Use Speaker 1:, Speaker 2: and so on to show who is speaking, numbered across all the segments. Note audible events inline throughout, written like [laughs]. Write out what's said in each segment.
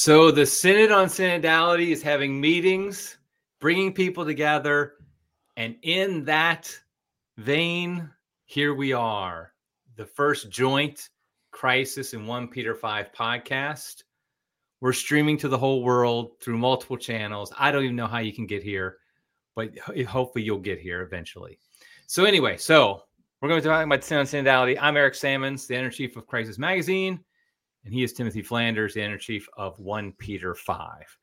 Speaker 1: So the Synod on Synodality is having meetings, bringing people together, and in that vein, here we are, the first joint crisis in 1 Peter 5 podcast. We're streaming to the whole world through multiple channels. I don't even know how you can get here, but hopefully you'll get here eventually. So anyway, so we're going to be talking about Synod on Synodality. I'm Eric Sammons, the editor chief of Crisis Magazine and he is Timothy Flanders, the editor chief of 1 Peter 5.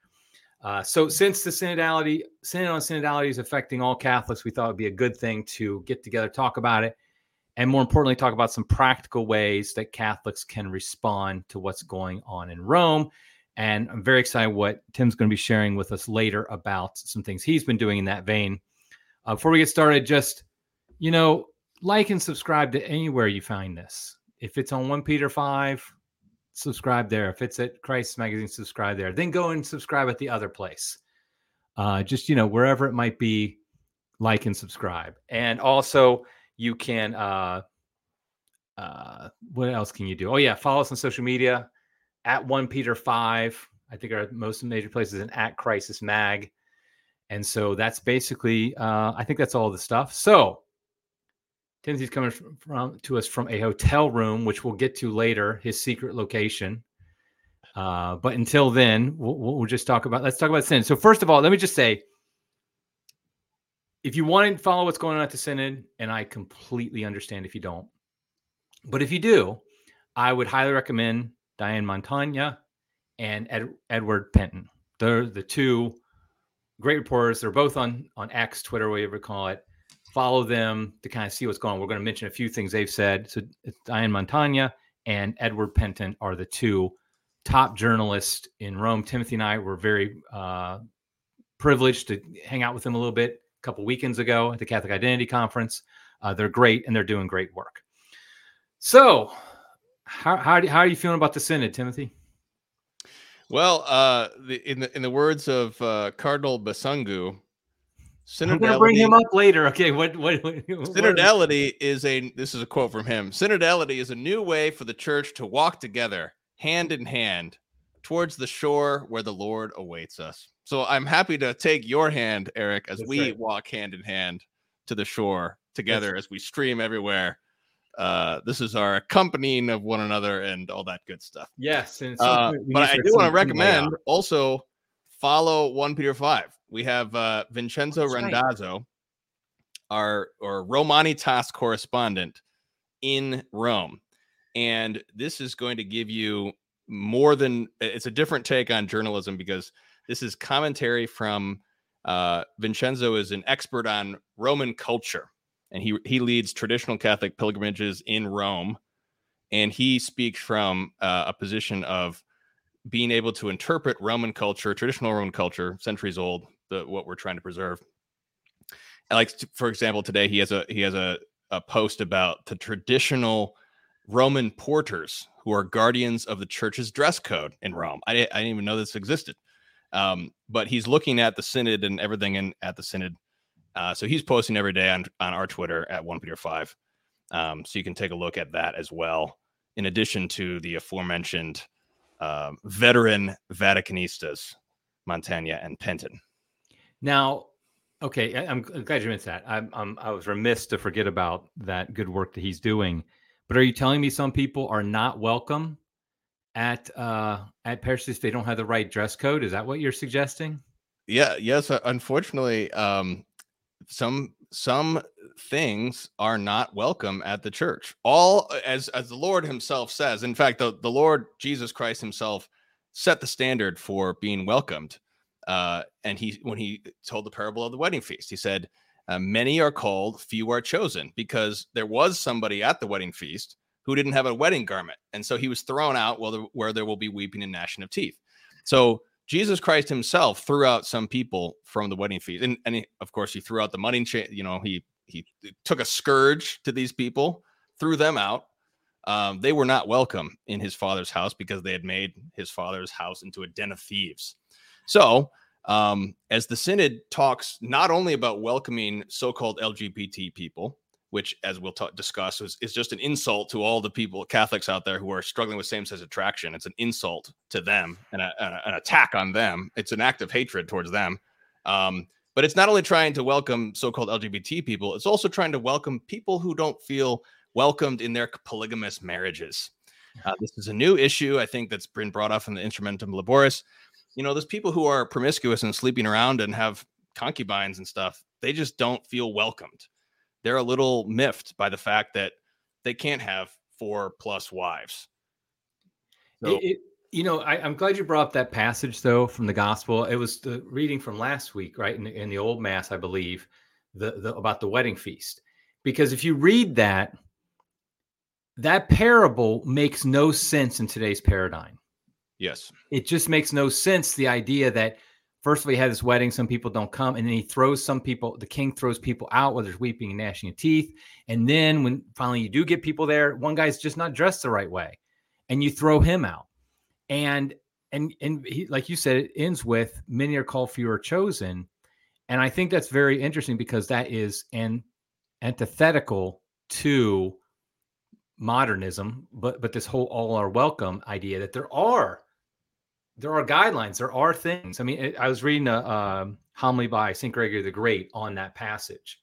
Speaker 1: Uh, so, since the synodality, synod on synodality is affecting all Catholics, we thought it would be a good thing to get together, talk about it, and more importantly, talk about some practical ways that Catholics can respond to what's going on in Rome. And I'm very excited what Tim's going to be sharing with us later about some things he's been doing in that vein. Uh, before we get started, just you know, like and subscribe to anywhere you find this. If it's on 1 Peter 5, subscribe there. If it's at Crisis Magazine, subscribe there. Then go and subscribe at the other place. Uh, just you know wherever it might be, like and subscribe. And also you can. Uh, uh, what else can you do? Oh yeah, follow us on social media at one Peter five. I think our most major places and at Crisis Mag. And so that's basically, uh, I think that's all the stuff. So Timothy's coming from, to us from a hotel room, which we'll get to later, his secret location. Uh, but until then, we'll, we'll, just talk about. Let's talk about synod. So first of all, let me just say, if you want to follow what's going on at the synod, and I completely understand if you don't, but if you do, I would highly recommend Diane Montagna and Ed, Edward Pentin. They're the two great reporters. They're both on on X, Twitter, whatever you call it follow them to kind of see what's going on. We're going to mention a few things they've said. So Diane Montagna and Edward Pentin are the two top journalists in Rome. Timothy and I were very uh, privileged to hang out with them a little bit a couple weekends ago at the Catholic Identity Conference. Uh, they're great and they're doing great work. So, how how, how are you feeling about the synod, Timothy?
Speaker 2: Well, uh, the, in the in the words of uh, Cardinal
Speaker 1: Besungu, I'm gonna bring him up later. Okay, what, what, what [laughs]
Speaker 2: synodality is a this is a quote from him. Synodality is a new way for the church to walk together, hand in hand, towards the shore where the Lord awaits us. So I'm happy to take your hand, Eric, as That's we right. walk hand in hand to the shore together That's... as we stream everywhere. Uh, this is our accompanying of one another and all that good stuff.
Speaker 1: Yes,
Speaker 2: uh, but I do want to recommend also follow one Peter five we have uh, Vincenzo That's Randazzo, right. our or Romanitas correspondent in Rome, and this is going to give you more than it's a different take on journalism because this is commentary from uh, Vincenzo is an expert on Roman culture, and he he leads traditional Catholic pilgrimages in Rome, and he speaks from uh, a position of being able to interpret Roman culture, traditional Roman culture, centuries old, the what we're trying to preserve. like for example, today he has a he has a, a post about the traditional Roman porters who are guardians of the church's dress code in Rome. I, I didn't even know this existed. Um, but he's looking at the synod and everything in at the synod. Uh, so he's posting every day on on our Twitter at one Peter five. Um, so you can take a look at that as well, in addition to the aforementioned uh, veteran Vaticanistas, Montagna and Pentin.
Speaker 1: Now, okay, I, am glad you mentioned that. I'm, I'm, I was remiss to forget about that good work that he's doing. But are you telling me some people are not welcome at uh, at parishes if they don't have the right dress code? Is that what you're suggesting?
Speaker 2: Yeah. Yes. Uh, unfortunately, um, some some things are not welcome at the church. All as as the Lord Himself says. In fact, the the Lord Jesus Christ Himself set the standard for being welcomed uh, and he, when he told the parable of the wedding feast, he said, uh, "Many are called, few are chosen," because there was somebody at the wedding feast who didn't have a wedding garment, and so he was thrown out. Well, where there will be weeping and gnashing of teeth. So Jesus Christ Himself threw out some people from the wedding feast, and, and he, of course, he threw out the money chain. You know, he he took a scourge to these people, threw them out. Um, they were not welcome in his father's house because they had made his father's house into a den of thieves. So, um, as the synod talks not only about welcoming so called LGBT people, which, as we'll talk, discuss, is, is just an insult to all the people, Catholics out there who are struggling with same sex attraction. It's an insult to them and a, a, an attack on them. It's an act of hatred towards them. Um, but it's not only trying to welcome so called LGBT people, it's also trying to welcome people who don't feel welcomed in their polygamous marriages. Uh, this is a new issue, I think, that's been brought up in the Instrumentum Laboris. You know, there's people who are promiscuous and sleeping around and have concubines and stuff. They just don't feel welcomed. They're a little miffed by the fact that they can't have four plus wives.
Speaker 1: So, it, it, you know, I, am glad you brought up that passage though from the gospel. It was the reading from last week, right? In the, in the old mass, I believe, the, the about the wedding feast. Because if you read that, that parable makes no sense in today's paradigm.
Speaker 2: Yes.
Speaker 1: It just makes no sense. The idea that first of all, he had this wedding, some people don't come, and then he throws some people, the king throws people out, whether it's weeping and gnashing of teeth. And then when finally you do get people there, one guy's just not dressed the right way, and you throw him out. And and and he, like you said, it ends with many are called, few are chosen. And I think that's very interesting because that is an antithetical to modernism, but but this whole all are welcome idea that there are there are guidelines, there are things. I mean, it, I was reading a, a homily by Saint Gregory the Great on that passage,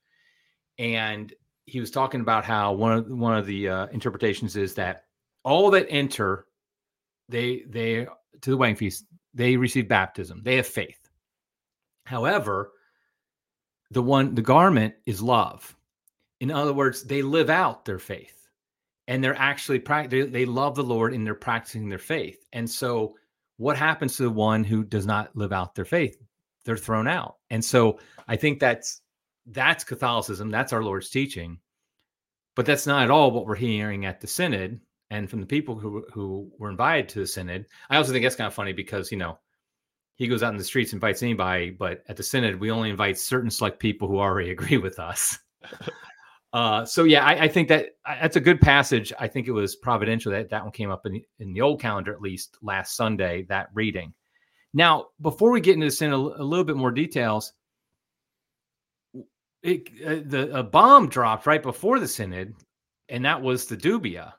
Speaker 1: and he was talking about how one of one of the uh, interpretations is that all that enter, they they to the wedding feast, they receive baptism, they have faith. However, the one the garment is love. In other words, they live out their faith and they're actually they, they love the Lord and they're practicing their faith. And so, what happens to the one who does not live out their faith? They're thrown out. And so, I think that's that's Catholicism. That's our Lord's teaching. But that's not at all what we're hearing at the synod and from the people who who were invited to the synod. I also think that's kind of funny because you know he goes out in the streets, invites anybody, but at the synod we only invite certain select people who already [laughs] agree with us. [laughs] Uh, so yeah, I, I, think that that's a good passage. I think it was providential that that one came up in the, in the old calendar, at least last Sunday, that reading. Now, before we get into this in a, a little bit more details, it, uh, the a bomb dropped right before the synod, and that was the dubia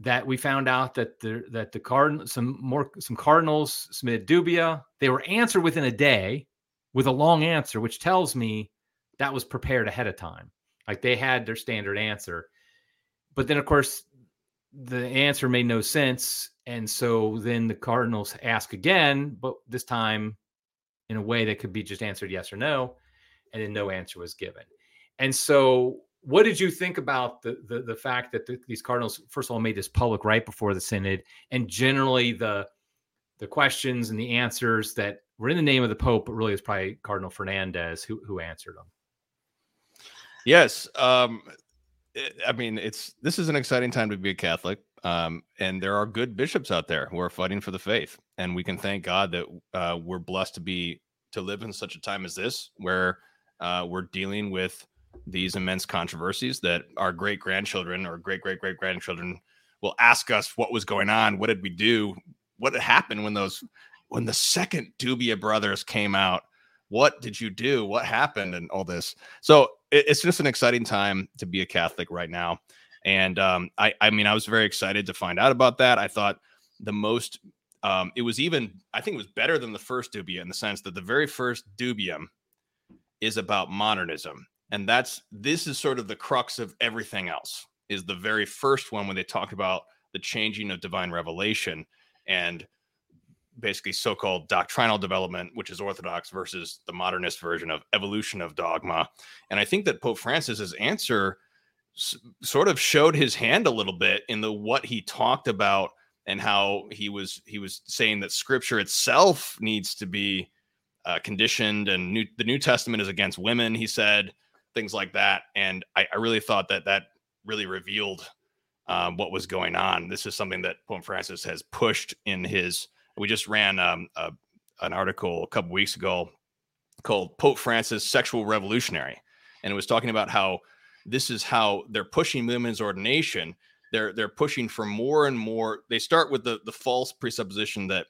Speaker 1: that we found out that the that the cardinal some more some cardinals submitted dubia. They were answered within a day with a long answer, which tells me that was prepared ahead of time. Like they had their standard answer. But then, of course, the answer made no sense. And so then the Cardinals ask again, but this time in a way that could be just answered yes or no. And then no answer was given. And so, what did you think about the the, the fact that the, these Cardinals, first of all, made this public right before the synod, and generally the the questions and the answers that were in the name of the Pope, but really it's probably Cardinal Fernandez who who answered them.
Speaker 2: Yes. Um, eh, I mean, it's this is an exciting time to be a Catholic. Um, and there are good bishops out there who are fighting for the faith. And we can thank God that uh, we're blessed to be to live in such a time as this, where uh, we're dealing with these immense controversies that our great grandchildren or great great great grandchildren will ask us what was going on, what did we do, what happened when those when the second Dubia brothers came out what did you do? What happened? And all this. So it, it's just an exciting time to be a Catholic right now. And um, I, I mean, I was very excited to find out about that. I thought the most, um, it was even, I think it was better than the first Dubia in the sense that the very first Dubium is about modernism. And that's, this is sort of the crux of everything else, is the very first one when they talk about the changing of divine revelation and basically so-called doctrinal development, which is orthodox, versus the modernist version of evolution of dogma. And I think that Pope Francis's answer s- sort of showed his hand a little bit in the what he talked about and how he was he was saying that Scripture itself needs to be uh, conditioned, and new, the New Testament is against women. He said things like that, and I, I really thought that that really revealed um, what was going on. This is something that Pope Francis has pushed in his we just ran um, a, an article a couple weeks ago called Pope Francis Sexual Revolutionary. And it was talking about how this is how they're pushing women's ordination. They're they're pushing for more and more. They start with the the false presupposition that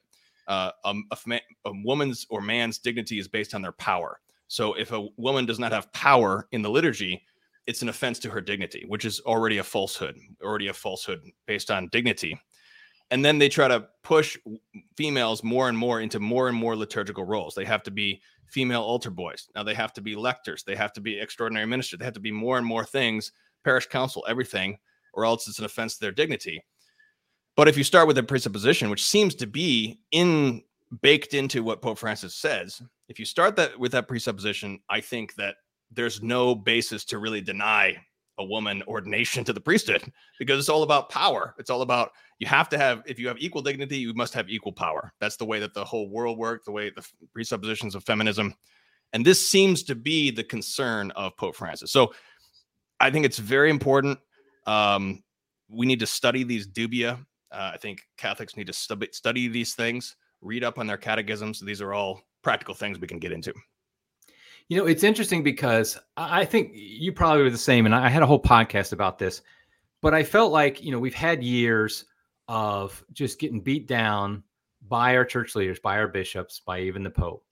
Speaker 2: uh, a, a, a woman's or man's dignity is based on their power. So if a woman does not have power in the liturgy, it's an offense to her dignity, which is already a falsehood, already a falsehood based on dignity. And then they try to push females more and more into more and more liturgical roles. They have to be female altar boys. Now they have to be lectors. They have to be extraordinary ministers. They have to be more and more things, parish council, everything, or else it's an offense to their dignity. But if you start with a presupposition, which seems to be in baked into what Pope Francis says, if you start that with that presupposition, I think that there's no basis to really deny a woman ordination to the priesthood because it's all about power. It's all about you have to have if you have equal dignity, you must have equal power. That's the way that the whole world worked, the way the presuppositions of feminism. And this seems to be the concern of Pope Francis. So I think it's very important. Um, we need to study these dubia. Uh, I think Catholics need to stu- study these things, read up on their catechisms. These are all practical things we can get into.
Speaker 1: You know, it's interesting because I think you probably were the same, and I had a whole podcast about this. But I felt like you know we've had years of just getting beat down by our church leaders, by our bishops, by even the Pope,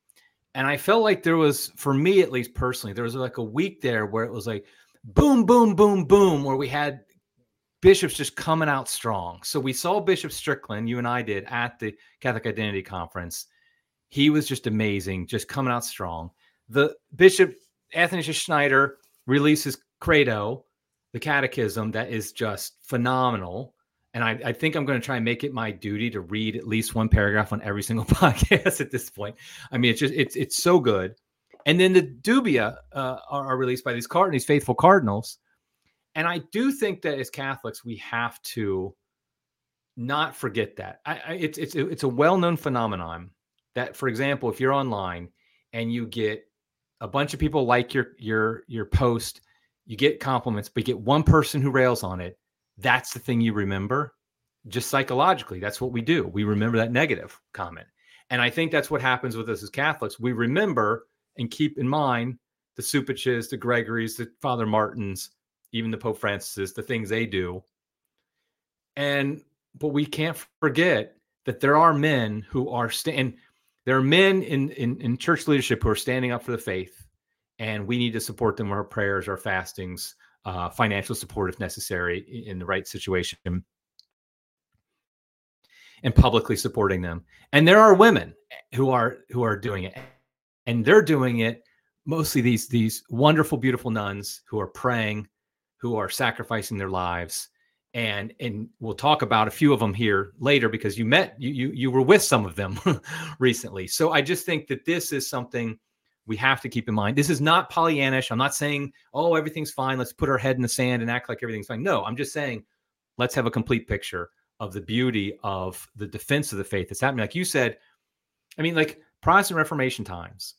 Speaker 1: and I felt like there was, for me at least personally, there was like a week there where it was like boom, boom, boom, boom, where we had bishops just coming out strong. So we saw Bishop Strickland, you and I did at the Catholic Identity Conference. He was just amazing, just coming out strong the Bishop Athanasius Schneider releases Credo, the catechism that is just phenomenal. And I, I think I'm going to try and make it my duty to read at least one paragraph on every [laughs] single podcast at this point. I mean, it's just it's it's so good. And then the dubia uh, are, are, released by these card these faithful cardinals. And I do think that as Catholics we have to not forget that. I, I, it's it's it's a well known phenomenon that, for example, if you're online and you get a bunch of people like your your your post. You get compliments but you get one person who rails on it. That's the thing you remember just psychologically. That's what we do. We remember that negative comment. And i think that's what happens with us as catholics. We remember and keep in mind the Cupiches the gregories the father martins even the pope francis the things they do. And but we can't forget that there are men who are stand there are men in, in, in church leadership who are standing up for the faith, and we need to support them with our prayers, our fastings, uh, financial support if necessary in the right situation, and publicly supporting them. And there are women who are who are doing it, and they're doing it mostly these these wonderful, beautiful nuns who are praying, who are sacrificing their lives and and we'll talk about a few of them here later because you met you you, you were with some of them [laughs] recently. So i just think that this is something we have to keep in mind. This is not pollyannish. I'm not saying oh everything's fine. Let's put our head in the sand and act like everything's fine. No i'm just saying let's have a complete picture of the beauty of the defense of the faith that's happening. Like you said i mean like protestant reformation times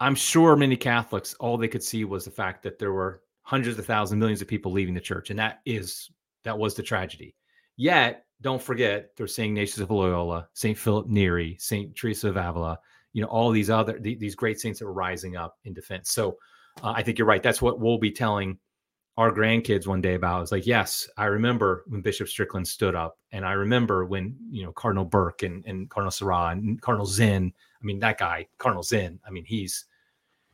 Speaker 1: i'm sure many catholics all they could see was the fact that there were hundreds of thousands, millions of people leaving the church. And that is, that was the tragedy. Yet, don't forget, there's St. Ignatius of Loyola, St. Philip Neri, St. Teresa of Avila, you know, all these other, these great saints that were rising up in defense. So uh, I think you're right. That's what we'll be telling our grandkids one day about. It's like, yes, I remember when Bishop Strickland stood up, and I remember when you know Cardinal Burke and, and Cardinal Sarah and Cardinal Zen. I mean, that guy, Cardinal Zen. I mean, he's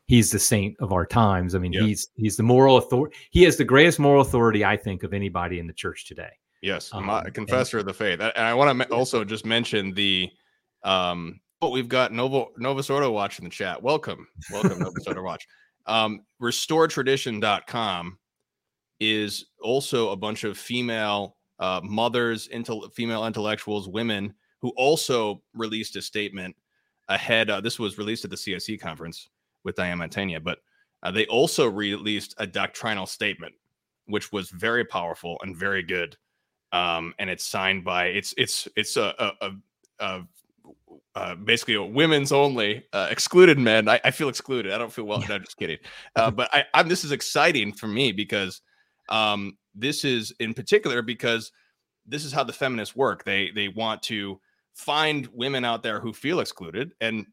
Speaker 1: he's the saint of our times. I mean, he's he's the moral authority. He has the greatest moral authority, I think, of anybody in the church today.
Speaker 2: Yes, um, a confessor and, of the faith. And I want to also just mention the um but we've got Nova Novus Ordo Watch in the chat. Welcome. Welcome, Novus Ordo Watch. [laughs] Um, restoretradition.com is also a bunch of female uh, mothers, intel- female intellectuals, women who also released a statement ahead. Uh, this was released at the CIC conference with Diane Montagna, but uh, they also released a doctrinal statement, which was very powerful and very good. Um, and it's signed by it's it's it's a, a, a, a uh, basically a women's only uh, excluded men. I, I, feel excluded. I don't feel well. No, just kidding. Uh, but I, I'm, this is exciting for me because um, this is in particular because this is how the feminists work. They they want to find women out there who feel excluded and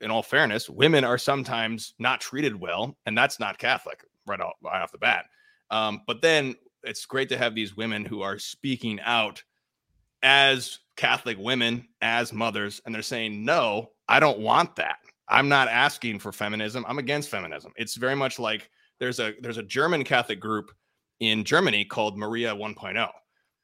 Speaker 2: in all fairness, women are sometimes not treated well, and that's not Catholic right off, right off the bat. Um, but then it's great to have these women who are speaking out as Catholic women, as mothers, and they're saying, no, I don't want that. I'm not asking for feminism. I'm against feminism. It's very much like there's a there's a German Catholic group in Germany called Maria 1.0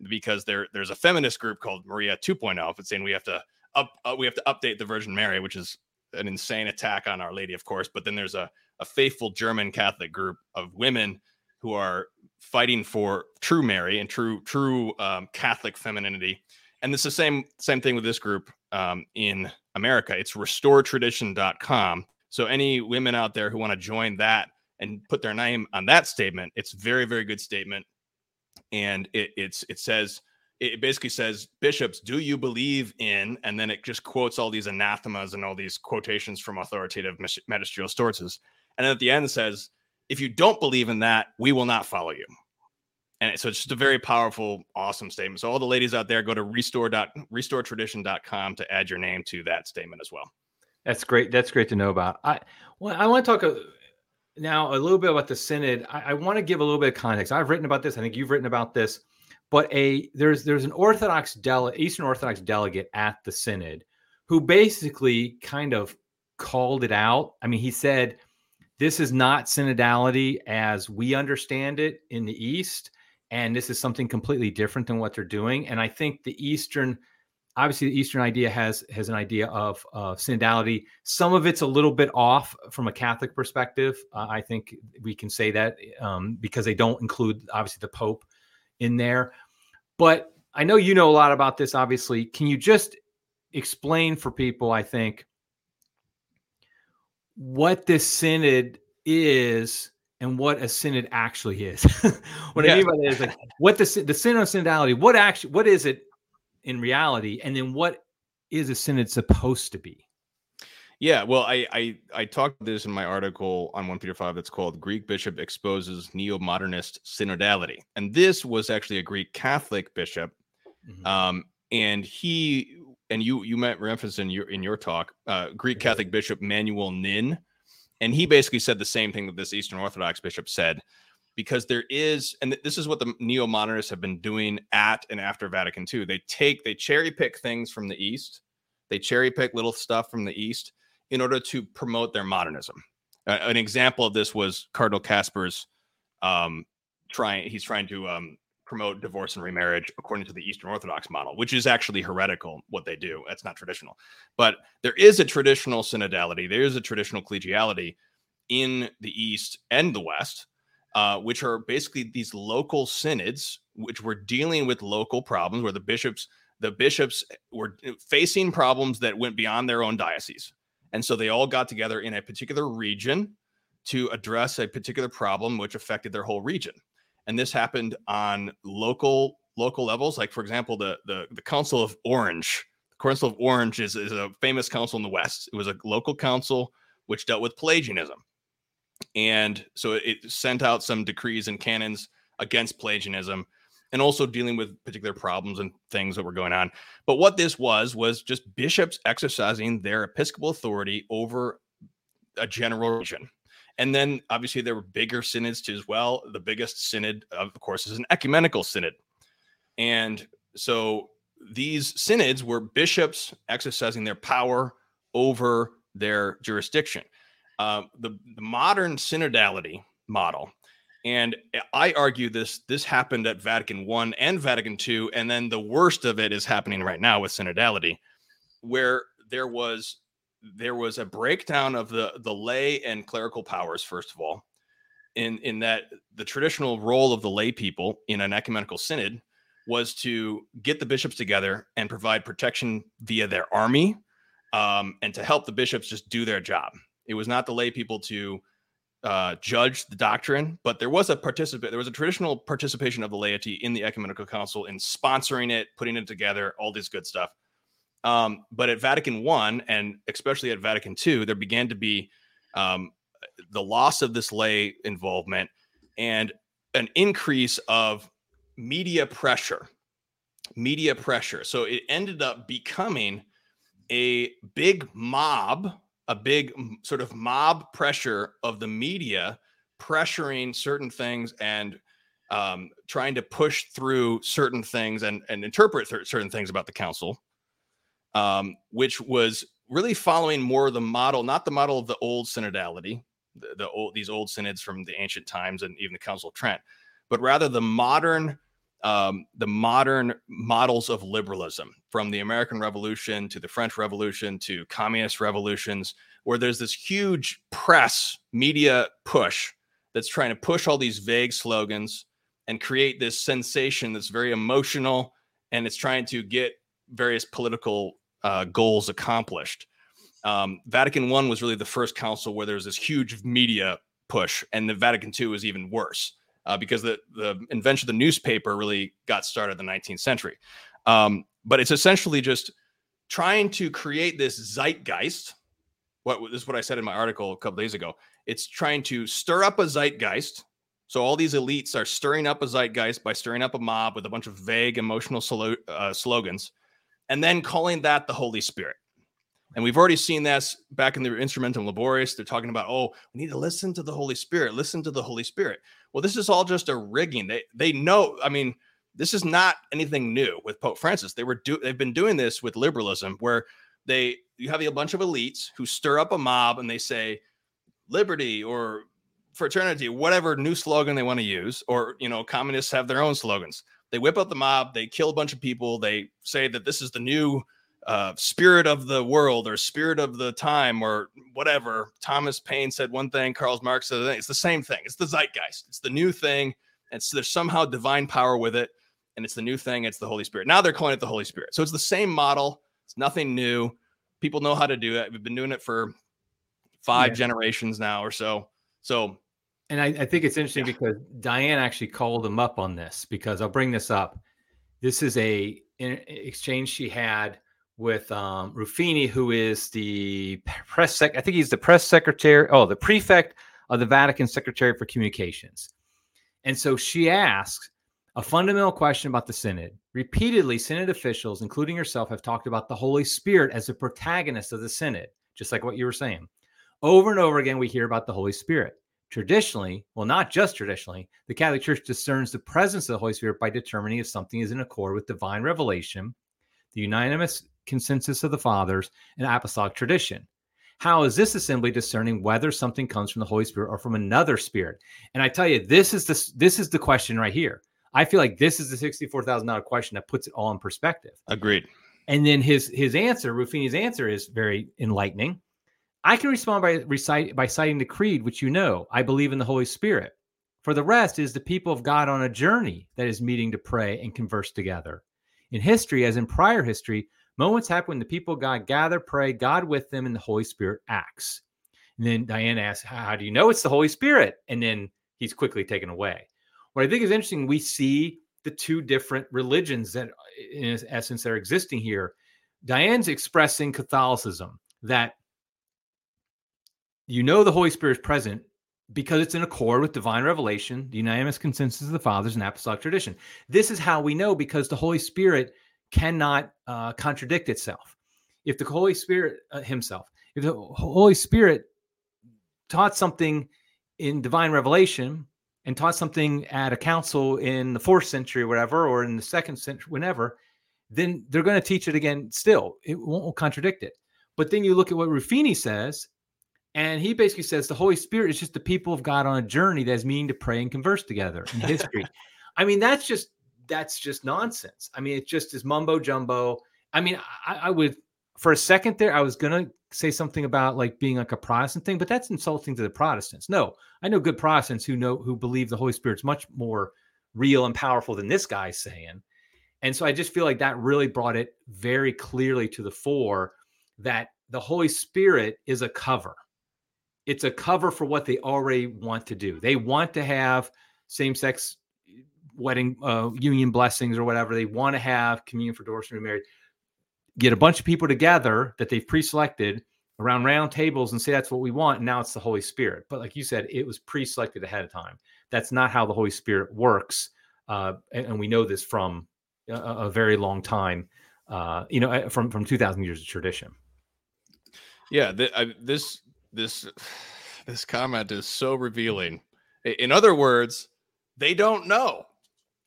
Speaker 2: because there there's a feminist group called Maria 2.0 it's saying we have to up uh, we have to update the Virgin Mary, which is an insane attack on Our Lady, of course. But then there's a a faithful German Catholic group of women who are fighting for true Mary and true true um, Catholic femininity. And it's the same same thing with this group um, in America. It's restoretradition.com. So any women out there who want to join that and put their name on that statement, it's very very good statement. And it, it's it says it basically says bishops do you believe in and then it just quotes all these anathemas and all these quotations from authoritative magisterial sources. And then at the end says if you don't believe in that we will not follow you. And so it's just a very powerful awesome statement. So all the ladies out there go to restore restoretradition.com to add your name to that statement as well.
Speaker 1: That's great that's great to know about. I well i want to talk now a little bit about the synod. I, I want to give a little bit of context. I've written about this i think you've written about this but a there's there's an Orthodox dele, Eastern Orthodox delegate at the synod who basically kind of called it out. I mean, he said this is not synodality as we understand it in the East, and this is something completely different than what they're doing. And I think the Eastern, obviously, the Eastern idea has has an idea of uh, synodality. Some of it's a little bit off from a Catholic perspective. Uh, I think we can say that um, because they don't include obviously the Pope in there. But I know you know a lot about this, obviously. Can you just explain for people, I think, what this synod is and what a synod actually is? [laughs] what yeah. I mean by that is like what the the synod of synodality, what actually what is it in reality? And then what is a synod supposed to be?
Speaker 2: Yeah, well, I I, I talked this in my article on one Peter five that's called "Greek Bishop Exposes Neo-Modernist Synodality," and this was actually a Greek Catholic bishop, mm-hmm. um, and he and you you met reference in your in your talk, uh, Greek mm-hmm. Catholic Bishop Manuel Nin, and he basically said the same thing that this Eastern Orthodox bishop said, because there is, and this is what the neo-modernists have been doing at and after Vatican II. They take they cherry pick things from the East, they cherry pick little stuff from the East in order to promote their modernism. Uh, an example of this was Cardinal Kasper's um, trying. He's trying to um, promote divorce and remarriage according to the Eastern Orthodox model, which is actually heretical. What they do, that's not traditional. But there is a traditional synodality. There is a traditional collegiality in the East and the West, uh, which are basically these local synods, which were dealing with local problems, where the bishops the bishops were facing problems that went beyond their own diocese and so they all got together in a particular region to address a particular problem which affected their whole region. And this happened on local local levels. Like for example, the the, the Council of Orange. The Council of Orange is, is a famous council in the West. It was a local council which dealt with Pelagianism. And so it sent out some decrees and canons against Pelagianism and also dealing with particular problems and things that were going on. But what this was was just bishops exercising their episcopal authority over a general region. And then obviously there were bigger synods too as well. The biggest synod, of course, is an ecumenical synod. And so these synods were bishops exercising their power over their jurisdiction. Uh, the, the modern synodality model and I argue this this happened at Vatican One and Vatican Two, and then the worst of it is happening right now with synodality, where there was there was a breakdown of the the lay and clerical powers. First of all, in in that the traditional role of the lay people in an ecumenical synod was to get the bishops together and provide protection via their army, um, and to help the bishops just do their job. It was not the lay people to uh, judge the doctrine, but there was a participant. There was a traditional participation of the laity in the ecumenical council in sponsoring it, putting it together, all this good stuff. Um, but at Vatican One and especially at Vatican Two, there began to be um, the loss of this lay involvement and an increase of media pressure. Media pressure. So it ended up becoming a big mob a big sort of mob pressure of the media pressuring certain things and um, trying to push through certain things and, and interpret th- certain things about the council, um, which was really following more the model, not the model of the old synodality, the, the old these old synods from the ancient times and even the Council of Trent, but rather the modern um, the modern models of liberalism from the American Revolution to the French Revolution to communist revolutions, where there's this huge press media push that's trying to push all these vague slogans and create this sensation that's very emotional and it's trying to get various political uh, goals accomplished. Um, Vatican One was really the first council where there was this huge media push, and the Vatican Two was even worse uh, because the the invention of the newspaper really got started in the 19th century. Um, but it's essentially just trying to create this zeitgeist. What this is what I said in my article a couple days ago. It's trying to stir up a zeitgeist. So all these elites are stirring up a zeitgeist by stirring up a mob with a bunch of vague emotional slo- uh, slogans, and then calling that the Holy Spirit. And we've already seen this back in the Instrumentum Laboris. They're talking about, oh, we need to listen to the Holy Spirit, listen to the Holy Spirit. Well, this is all just a rigging. They they know, I mean, this is not anything new with Pope Francis. They were do they've been doing this with liberalism where they you have a bunch of elites who stir up a mob and they say liberty or fraternity, whatever new slogan they want to use, or you know, communists have their own slogans. They whip up the mob, they kill a bunch of people, they say that this is the new uh, spirit of the world or spirit of the time or whatever. Thomas Paine said one thing, Karl Marx said It's the same thing. It's the zeitgeist. It's the new thing. And so there's somehow divine power with it. And it's the new thing. It's the Holy Spirit. Now they're calling it the Holy Spirit. So it's the same model. It's nothing new. People know how to do it. We've been doing it for five yeah. generations now or so. So,
Speaker 1: and I, I think it's interesting yeah. because Diane actually called him up on this because I'll bring this up. This is a exchange she had with um, Ruffini, who is the press sec. I think he's the press secretary. Oh, the prefect of the Vatican Secretary for Communications. And so she asks a fundamental question about the synod. Repeatedly, synod officials, including yourself, have talked about the Holy Spirit as the protagonist of the synod, just like what you were saying. Over and over again, we hear about the Holy Spirit. Traditionally, well, not just traditionally, the Catholic Church discerns the presence of the Holy Spirit by determining if something is in accord with divine revelation, the unanimous consensus of the fathers, and apostolic tradition. How is this assembly discerning whether something comes from the Holy Spirit or from another spirit? And I tell you, this is the this is the question right here. I feel like this is the sixty-four thousand dollar question that puts it all in perspective.
Speaker 2: Agreed.
Speaker 1: And then his his answer, Ruffini's answer, is very enlightening. I can respond by recite by citing the creed, which you know. I believe in the Holy Spirit. For the rest is the people of God on a journey that is meeting to pray and converse together. In history, as in prior history, Moments happen when the people of God gather, pray, God with them, and the Holy Spirit acts. And then Diane asks, How do you know it's the Holy Spirit? And then he's quickly taken away. What I think is interesting, we see the two different religions that, in essence, are existing here. Diane's expressing Catholicism that you know the Holy Spirit is present because it's in accord with divine revelation, the unanimous consensus of the fathers, and apostolic tradition. This is how we know because the Holy Spirit cannot uh, contradict itself. If the Holy Spirit uh, Himself, if the Holy Spirit taught something in divine revelation and taught something at a council in the fourth century or whatever, or in the second century, whenever, then they're going to teach it again still. It won't contradict it. But then you look at what Ruffini says, and he basically says the Holy Spirit is just the people of God on a journey that's meaning to pray and converse together in history. [laughs] I mean, that's just that's just nonsense. I mean, it just is mumbo jumbo. I mean, I, I would for a second there, I was gonna say something about like being like a Protestant thing, but that's insulting to the Protestants. No, I know good Protestants who know who believe the Holy Spirit's much more real and powerful than this guy's saying. And so I just feel like that really brought it very clearly to the fore that the Holy Spirit is a cover. It's a cover for what they already want to do. They want to have same sex wedding uh, union blessings or whatever. They want to have communion for divorce and remarried. Get a bunch of people together that they've pre-selected around round tables and say that's what we want. And now it's the Holy Spirit. But like you said, it was pre-selected ahead of time. That's not how the Holy Spirit works, uh, and, and, we know this from a, a very long time. Uh, you know, from from two thousand years of tradition.
Speaker 2: Yeah, th- I, this this [sighs] this comment is so revealing. In other words, they don't know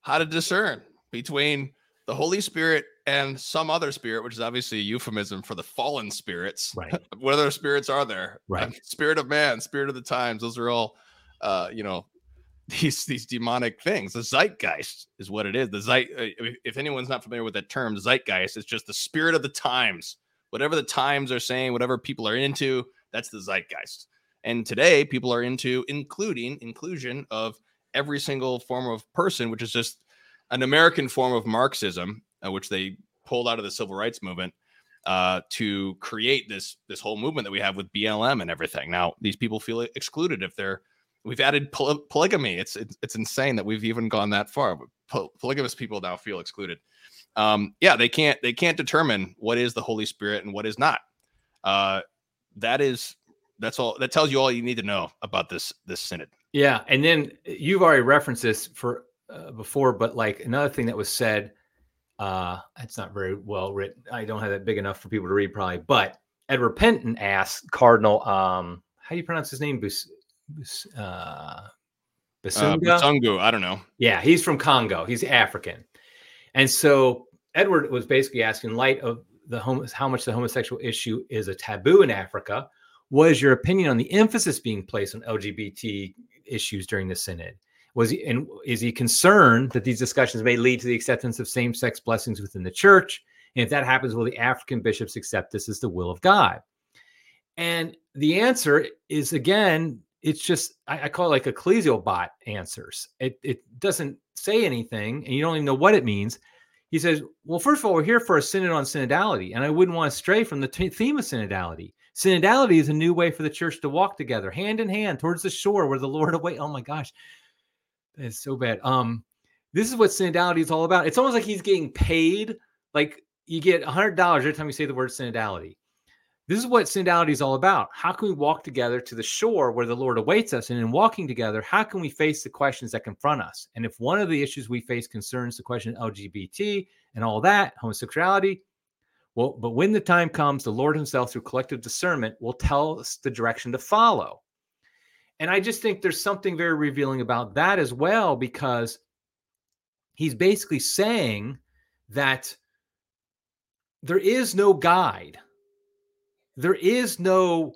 Speaker 2: how to discern between the Holy Spirit and some other spirit, which is obviously a euphemism for the fallen spirits.
Speaker 1: Right. [laughs]
Speaker 2: what other spirits are there? [laughs]
Speaker 1: Right.
Speaker 2: Spirit of man, spirit of the times. Those are all, uh, you know, [laughs] these these demonic things. The zeitgeist is what it is. The zeit. Uh, if anyone's not familiar with that term, zeitgeist is just the spirit of the times. Whatever the times are saying, whatever people are into, that's the zeitgeist. And today, people are into including inclusion of every single form of person, which is just an American form of Marxism, uh, which they pulled out of the civil rights movement uh, to create this this whole movement that we have with BLM and everything. Now, these people feel excluded if they're we've added poly- polygamy. It's, it's, it's insane that we've even gone that far. Po- polygamous people now feel excluded. Um, yeah, they can't they can't determine what is the Holy Spirit and what is not. Uh, that is that's all that tells you all you need to know about this this synod.
Speaker 1: Yeah, and then you've already referenced this for uh, before, but like another thing that was said, uh, it's not very well written. I don't have that big enough for people to read probably, but Edward Pentin asked Cardinal, um, how do you pronounce his name? Bus, Bus, uh,
Speaker 2: Basunga? Uh, I don't know.
Speaker 1: Yeah, he's from Congo. He's African, and so Edward was basically asking, light of the hom- how much the homosexual issue is a taboo in Africa. What is your opinion on the emphasis being placed on LGBT issues during the synod? Was he and is he concerned that these discussions may lead to the acceptance of same-sex blessings within the church? And if that happens, will the African bishops accept this as the will of God? And the answer is again, it's just I, I call it like ecclesial bot answers. It it doesn't say anything, and you don't even know what it means. He says, well, first of all, we're here for a synod on synodality, and I wouldn't want to stray from the t- theme of synodality. Synodality is a new way for the church to walk together, hand in hand, towards the shore where the Lord await. Oh my gosh, that's so bad. Um, this is what synodality is all about. It's almost like he's getting paid. Like you get a hundred dollars every time you say the word synodality. This is what synodality is all about. How can we walk together to the shore where the Lord awaits us? And in walking together, how can we face the questions that confront us? And if one of the issues we face concerns the question of LGBT and all that, homosexuality, well, but when the time comes, the Lord Himself, through collective discernment, will tell us the direction to follow. And I just think there's something very revealing about that as well, because he's basically saying that there is no guide. There is no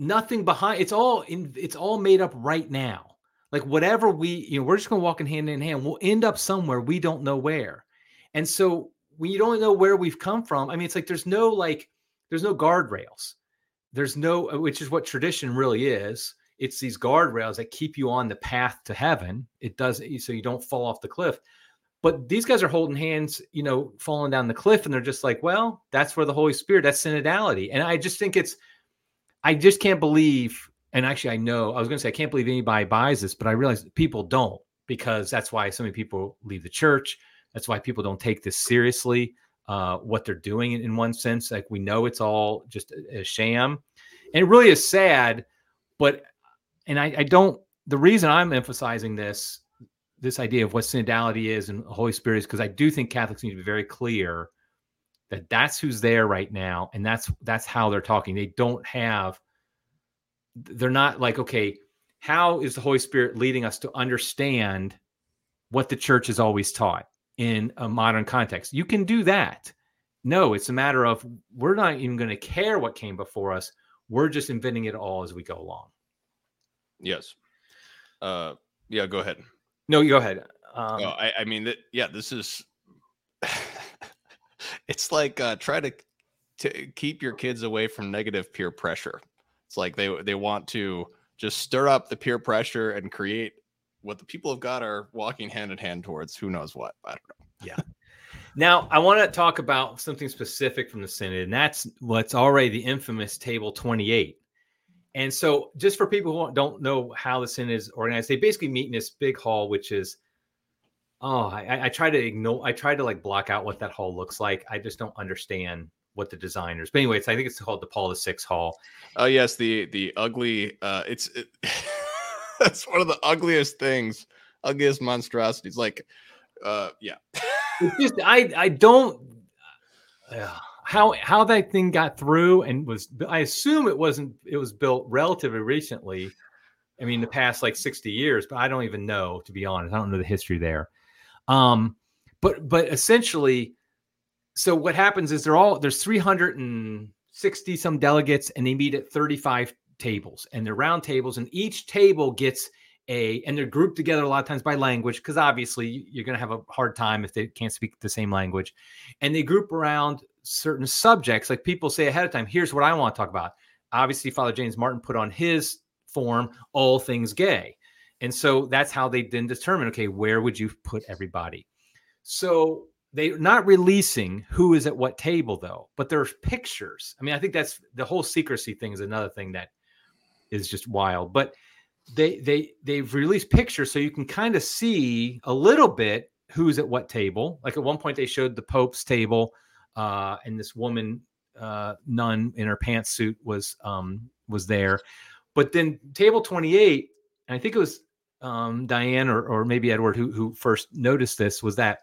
Speaker 1: nothing behind it's all in it's all made up right now. Like whatever we, you know, we're just gonna walk in hand in hand. We'll end up somewhere we don't know where. And so when you don't know where we've come from, I mean, it's like there's no like there's no guardrails. There's no, which is what tradition really is it's these guardrails that keep you on the path to heaven. It does so you don't fall off the cliff. But these guys are holding hands, you know, falling down the cliff, and they're just like, well, that's where the Holy Spirit, that's synodality. And I just think it's, I just can't believe, and actually, I know I was going to say I can't believe anybody buys this, but I realize people don't because that's why so many people leave the church. That's why people don't take this seriously. Uh, what they're doing in, one sense, like we know it's all just a, a sham, and it really is sad. But and I, I don't the reason I'm emphasizing this this idea of what synodality is and Holy Spirit is because I do think Catholics need to be very clear that that's who's there right now and that's that's how they're talking. They don't have they're not like okay, how is the Holy Spirit leading us to understand what the church has always taught in a modern context? You can do that. No, it's a matter of we're not even going to care what came before us. We're just inventing it all as we go along.
Speaker 2: Yes. Uh, yeah, go ahead.
Speaker 1: No, you go ahead.
Speaker 2: Um, oh, I, I mean, that, yeah, this is. [laughs] it's like uh, try to to keep your kids away from negative peer pressure. It's like they they want to just stir up the peer pressure and create what the people of God are walking hand in hand towards. Who knows what? I don't know.
Speaker 1: Yeah. Now, I want to talk about something specific from the Synod, and that's what's already the infamous Table 28. And so, just for people who don't know how the synod is organized, they basically meet in this big hall, which is oh, I, I try to ignore, I try to like block out what that hall looks like. I just don't understand what the designers. But anyway, I think it's called the Paul VI Hall.
Speaker 2: Oh yes, the the ugly. uh It's it, [laughs] that's one of the ugliest things, ugliest monstrosities. Like, uh yeah.
Speaker 1: it's just I I don't. Uh, how how that thing got through and was I assume it wasn't it was built relatively recently. I mean, the past like 60 years, but I don't even know to be honest. I don't know the history there. Um, but but essentially, so what happens is they're all there's 360 some delegates and they meet at 35 tables and they're round tables and each table gets a and they're grouped together a lot of times by language because obviously you're going to have a hard time if they can't speak the same language and they group around certain subjects like people say ahead of time here's what i want to talk about. Obviously father james martin put on his form all things gay. And so that's how they then determine okay where would you put everybody? So they're not releasing who is at what table though but there's pictures. I mean i think that's the whole secrecy thing is another thing that is just wild but they they they've released pictures so you can kind of see a little bit who's at what table. Like at one point they showed the Pope's table, uh, and this woman uh, nun in her pantsuit was um, was there. But then table twenty eight, and I think it was um, Diane or or maybe Edward who who first noticed this was that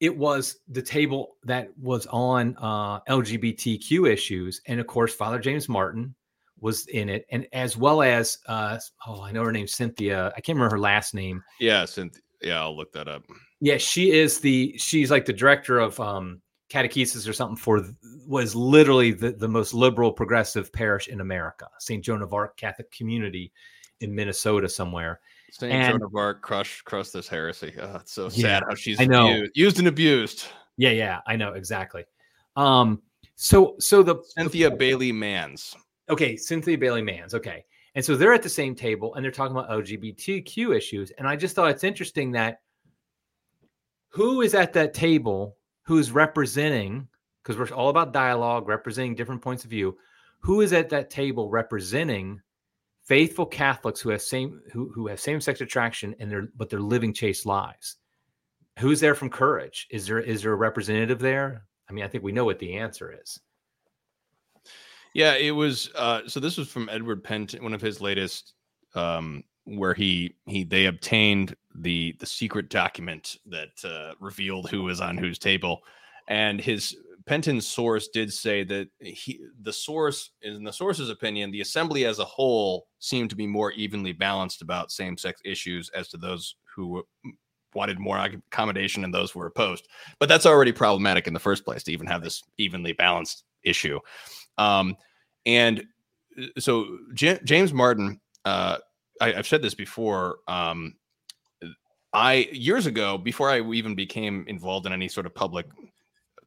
Speaker 1: it was the table that was on uh, LGBTQ issues, and of course Father James Martin was in it, and as well as uh, oh, I know her name Cynthia. I can't remember her last name.
Speaker 2: Yeah, Cynthia. Yeah, I'll look that up.
Speaker 1: Yeah, she is the she's like the director of um, catechesis or something for was literally the, the most liberal progressive parish in America, St. Joan of Arc Catholic Community in Minnesota somewhere.
Speaker 2: St. Joan of Arc crush crush this heresy. Oh, it's so yeah, sad how she's I know. Abused, used and abused.
Speaker 1: Yeah, yeah, I know exactly. Um, so so the
Speaker 2: Cynthia the, Bailey Manns.
Speaker 1: Okay, Cynthia Bailey Manns. Okay. And so they're at the same table and they're talking about LGBTQ issues. And I just thought it's interesting that who is at that table who's representing, because we're all about dialogue, representing different points of view, who is at that table representing faithful Catholics who have same who, who have same-sex attraction and they're but they're living chaste lives. Who's there from courage? Is there is there a representative there? I mean, I think we know what the answer is.
Speaker 2: Yeah, it was. Uh, so this was from Edward Pentin, one of his latest, um, where he he they obtained the the secret document that uh, revealed who was on whose table, and his Pentin's source did say that he the source in the source's opinion, the assembly as a whole seemed to be more evenly balanced about same sex issues as to those who wanted more accommodation and those who were opposed. But that's already problematic in the first place to even have this evenly balanced issue. Um, and uh, so J- James Martin, uh, I, have said this before. Um, I years ago, before I even became involved in any sort of public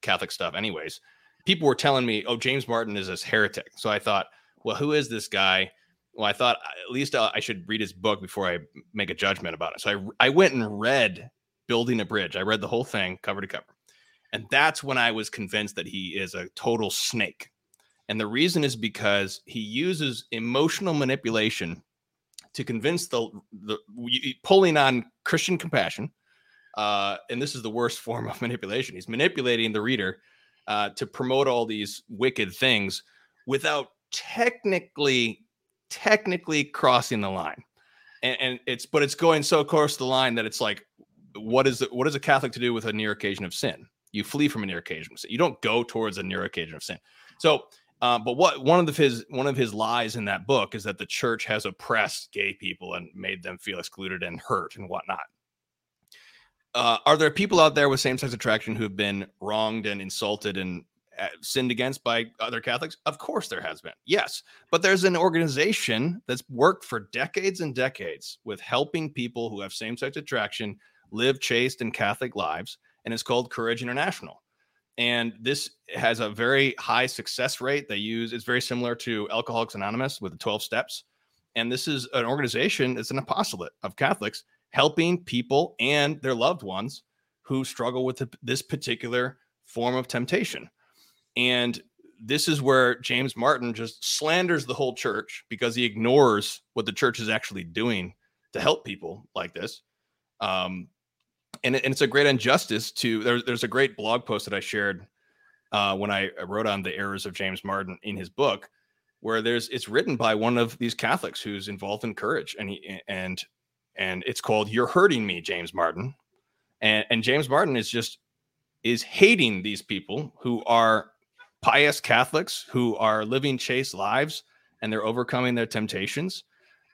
Speaker 2: Catholic stuff, anyways, people were telling me, "Oh, James Martin is this heretic." So I thought, "Well, who is this guy?" Well, I thought at least I should read his book before I make a judgment about it. So I I went and read "Building a Bridge." I read the whole thing cover to cover, and that's when I was convinced that he is a total snake. And the reason is because he uses emotional manipulation to convince the, the pulling on Christian compassion. Uh, and this is the worst [laughs] form of manipulation. He's manipulating the reader uh, to promote all these wicked things without technically, technically crossing the line. And, and it's, but it's going so close to the line that it's like, what is it? What is a Catholic to do with a near occasion of sin? You flee from a near occasion of sin. You don't go towards a near occasion of sin. So uh, but what one of his one of his lies in that book is that the church has oppressed gay people and made them feel excluded and hurt and whatnot. Uh, are there people out there with same-sex attraction who have been wronged and insulted and uh, sinned against by other Catholics? Of course, there has been. Yes, but there's an organization that's worked for decades and decades with helping people who have same-sex attraction live chaste and Catholic lives, and it's called Courage International and this has a very high success rate. They use it's very similar to Alcoholics Anonymous with the 12 steps. And this is an organization, it's an apostolate of Catholics helping people and their loved ones who struggle with this particular form of temptation. And this is where James Martin just slanders the whole church because he ignores what the church is actually doing to help people like this. Um, and, and it's a great injustice to there, there's a great blog post that I shared uh, when I wrote on the errors of James Martin in his book, where there's it's written by one of these Catholics who's involved in courage, and he and and it's called "You're Hurting Me," James Martin, and and James Martin is just is hating these people who are pious Catholics who are living chaste lives and they're overcoming their temptations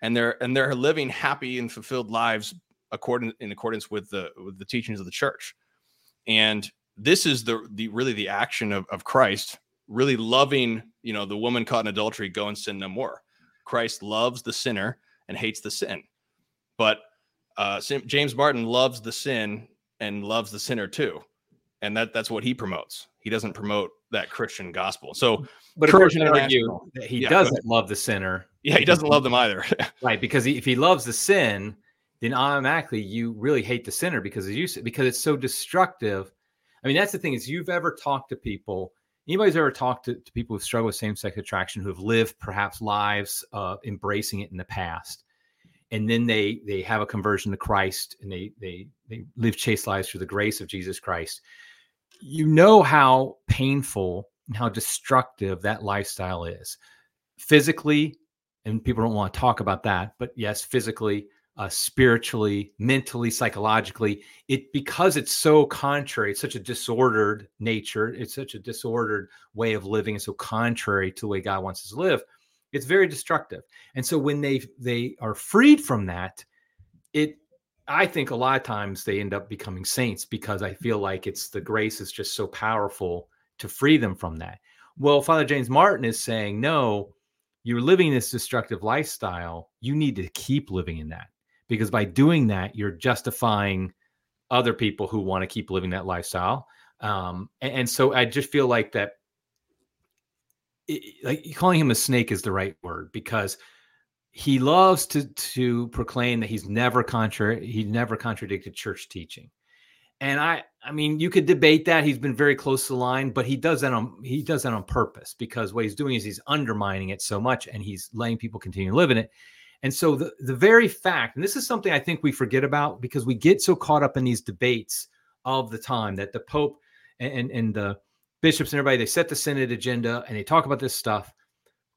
Speaker 2: and they're and they're living happy and fulfilled lives according in accordance with the with the teachings of the church. And this is the the really the action of, of Christ, really loving, you know, the woman caught in adultery, go and sin no more. Christ loves the sinner and hates the sin. But uh, James Martin loves the sin and loves the sinner too, and that that's what he promotes. He doesn't promote that Christian gospel. So,
Speaker 1: but Christian argue that he yeah, doesn't love the sinner.
Speaker 2: Yeah, he doesn't love them either. [laughs]
Speaker 1: right, because he, if he loves the sin, then automatically you really hate the sinner because you because it's so destructive. I mean, that's the thing is you've ever talked to people. Anybody's ever talked to, to people who struggle with same-sex attraction who have lived perhaps lives uh, embracing it in the past, and then they they have a conversion to Christ and they they they live chaste lives through the grace of Jesus Christ you know how painful and how destructive that lifestyle is physically and people don't want to talk about that but yes physically uh, spiritually mentally psychologically it because it's so contrary it's such a disordered nature it's such a disordered way of living and so contrary to the way god wants us to live it's very destructive and so when they they are freed from that it I think a lot of times they end up becoming saints because I feel like it's the grace is just so powerful to free them from that. Well, Father James Martin is saying, no, you're living this destructive lifestyle. You need to keep living in that because by doing that, you're justifying other people who want to keep living that lifestyle. Um, and, and, so I just feel like that, it, like calling him a snake is the right word because he loves to to proclaim that he's never contrary he never contradicted church teaching and i i mean you could debate that he's been very close to the line but he does that on he does that on purpose because what he's doing is he's undermining it so much and he's letting people continue in it and so the the very fact and this is something i think we forget about because we get so caught up in these debates of the time that the pope and and the bishops and everybody they set the synod agenda and they talk about this stuff.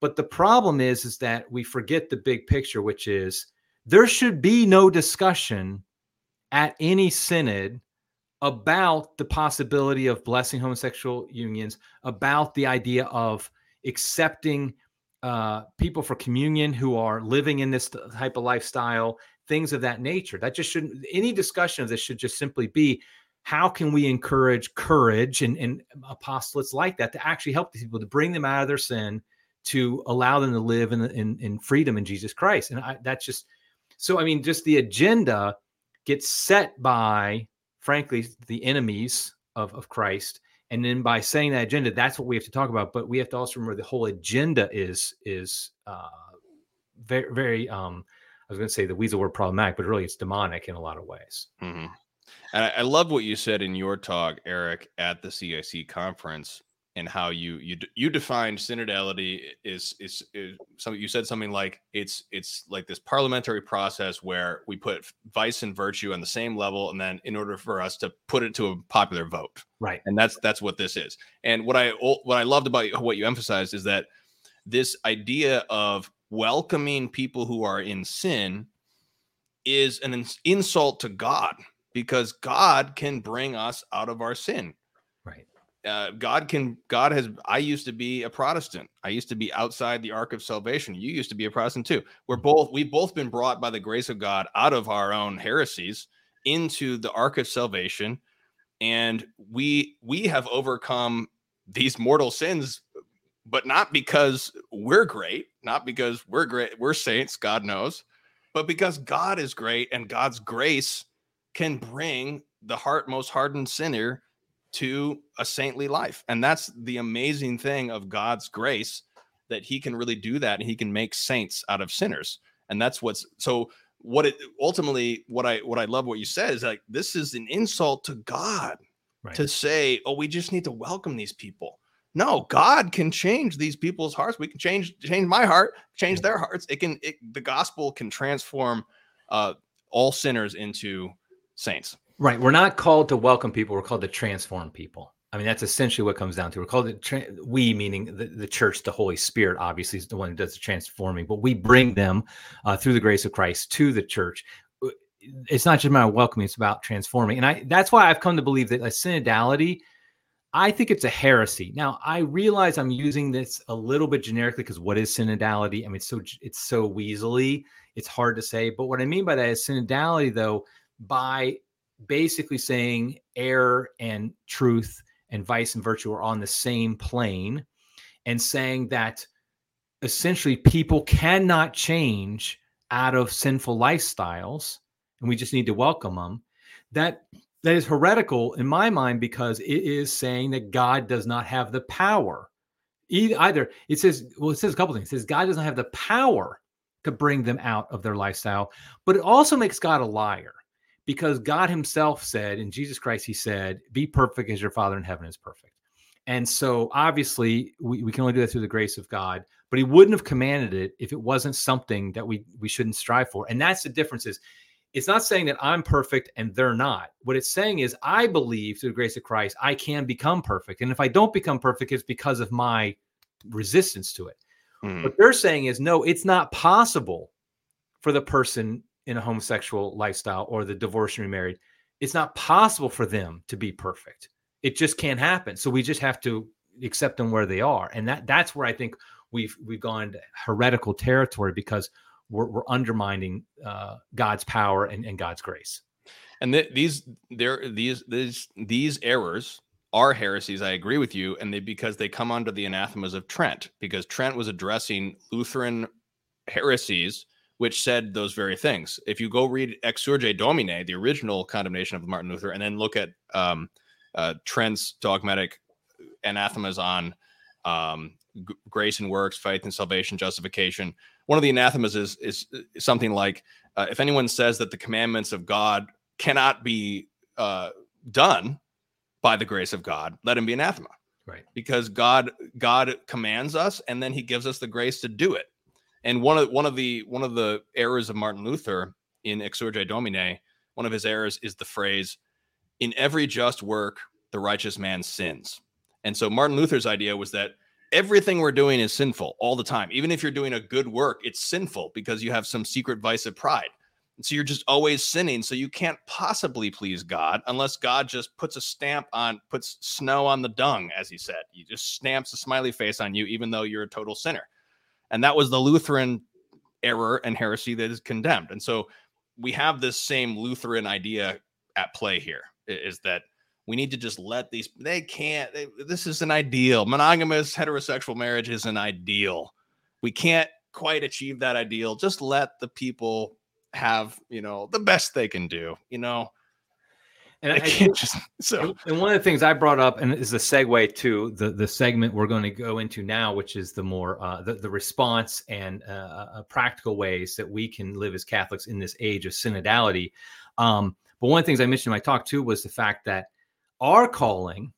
Speaker 1: But the problem is, is that we forget the big picture, which is there should be no discussion at any synod about the possibility of blessing homosexual unions, about the idea of accepting uh, people for communion who are living in this type of lifestyle, things of that nature. That just shouldn't, any discussion of this should just simply be how can we encourage courage and, and apostolates like that to actually help these people to bring them out of their sin to allow them to live in, in, in freedom in Jesus Christ. And I, that's just so, I mean, just the agenda gets set by, frankly, the enemies of, of Christ. And then by saying that agenda, that's what we have to talk about. But we have to also remember the whole agenda is is uh, very very. Um, I was going to say the weasel word problematic, but really it's demonic in a lot of ways.
Speaker 2: Mm-hmm. And I, I love what you said in your talk, Eric, at the CIC conference and how you you you defined synodality is, is is something you said something like it's it's like this parliamentary process where we put vice and virtue on the same level and then in order for us to put it to a popular vote.
Speaker 1: Right.
Speaker 2: And that's that's what this is. And what i what i loved about what you emphasized is that this idea of welcoming people who are in sin is an insult to god because god can bring us out of our sin uh, God can God has I used to be a Protestant. I used to be outside the ark of salvation. You used to be a Protestant too. We're mm-hmm. both we've both been brought by the grace of God out of our own heresies into the ark of salvation and we we have overcome these mortal sins but not because we're great, not because we're great, we're saints, God knows, but because God is great and God's grace can bring the heart most hardened sinner to a saintly life. And that's the amazing thing of God's grace that he can really do that and he can make saints out of sinners. And that's what's so what it ultimately what I what I love what you said is like this is an insult to God right. to say, "Oh, we just need to welcome these people." No, God can change these people's hearts. We can change change my heart, change their hearts. It can it, the gospel can transform uh all sinners into saints.
Speaker 1: Right. We're not called to welcome people. We're called to transform people. I mean, that's essentially what comes down to. We're called to tra- we, meaning the, the church, the Holy Spirit, obviously is the one who does the transforming, but we bring them uh, through the grace of Christ to the church. Uh, it's not just about welcoming; it's about transforming. And I that's why I've come to believe that a synodality. I think it's a heresy. Now, I realize I'm using this a little bit generically because what is synodality? I mean, it's so it's so weaselly, it's hard to say. But what I mean by that is synodality, though, by basically saying error and truth and vice and virtue are on the same plane and saying that essentially people cannot change out of sinful lifestyles and we just need to welcome them that that is heretical in my mind because it is saying that god does not have the power. Either it says well it says a couple things. It says god doesn't have the power to bring them out of their lifestyle but it also makes god a liar because god himself said in jesus christ he said be perfect as your father in heaven is perfect. And so obviously we, we can only do that through the grace of god but he wouldn't have commanded it if it wasn't something that we we shouldn't strive for. And that's the difference is it's not saying that i'm perfect and they're not. What it's saying is i believe through the grace of christ i can become perfect. And if i don't become perfect it's because of my resistance to it. Mm. what they're saying is no it's not possible for the person in a homosexual lifestyle or the divorced and remarried it's not possible for them to be perfect it just can't happen so we just have to accept them where they are and that that's where i think we've we've gone to heretical territory because we're, we're undermining uh, God's power and, and, God's grace.
Speaker 2: And th- these there these these these errors are heresies. I agree with you, and they because they come under the anathemas of Trent because Trent was addressing Lutheran heresies which said those very things. If you go read Exsurge Domine, the original condemnation of Martin Luther, and then look at um, uh, Trent's dogmatic anathemas on um, g- grace and works, faith and salvation, justification. One of the anathemas is is, is something like uh, if anyone says that the commandments of God cannot be uh, done by the grace of God, let him be anathema.
Speaker 1: Right.
Speaker 2: Because God God commands us, and then He gives us the grace to do it. And one of one of the one of the errors of Martin Luther in Exsurge Domine, one of his errors is the phrase, "In every just work, the righteous man sins." And so Martin Luther's idea was that everything we're doing is sinful all the time. Even if you're doing a good work, it's sinful because you have some secret vice of pride. And so you're just always sinning. So you can't possibly please God unless God just puts a stamp on, puts snow on the dung, as he said. He just stamps a smiley face on you, even though you're a total sinner. And that was the Lutheran error and heresy that is condemned. And so we have this same Lutheran idea at play here is that we need to just let these they can't they, this is an ideal. Monogamous heterosexual marriage is an ideal. We can't quite achieve that ideal. Just let the people have you know the best they can do you know
Speaker 1: and I, I can't just [laughs] [laughs] so and one of the things I brought up and is the segue to the the segment we're going to go into now, which is the more uh, the the response and uh, uh, practical ways that we can live as Catholics in this age of synodality. Um, but one of the things I mentioned in my talk too was the fact that our calling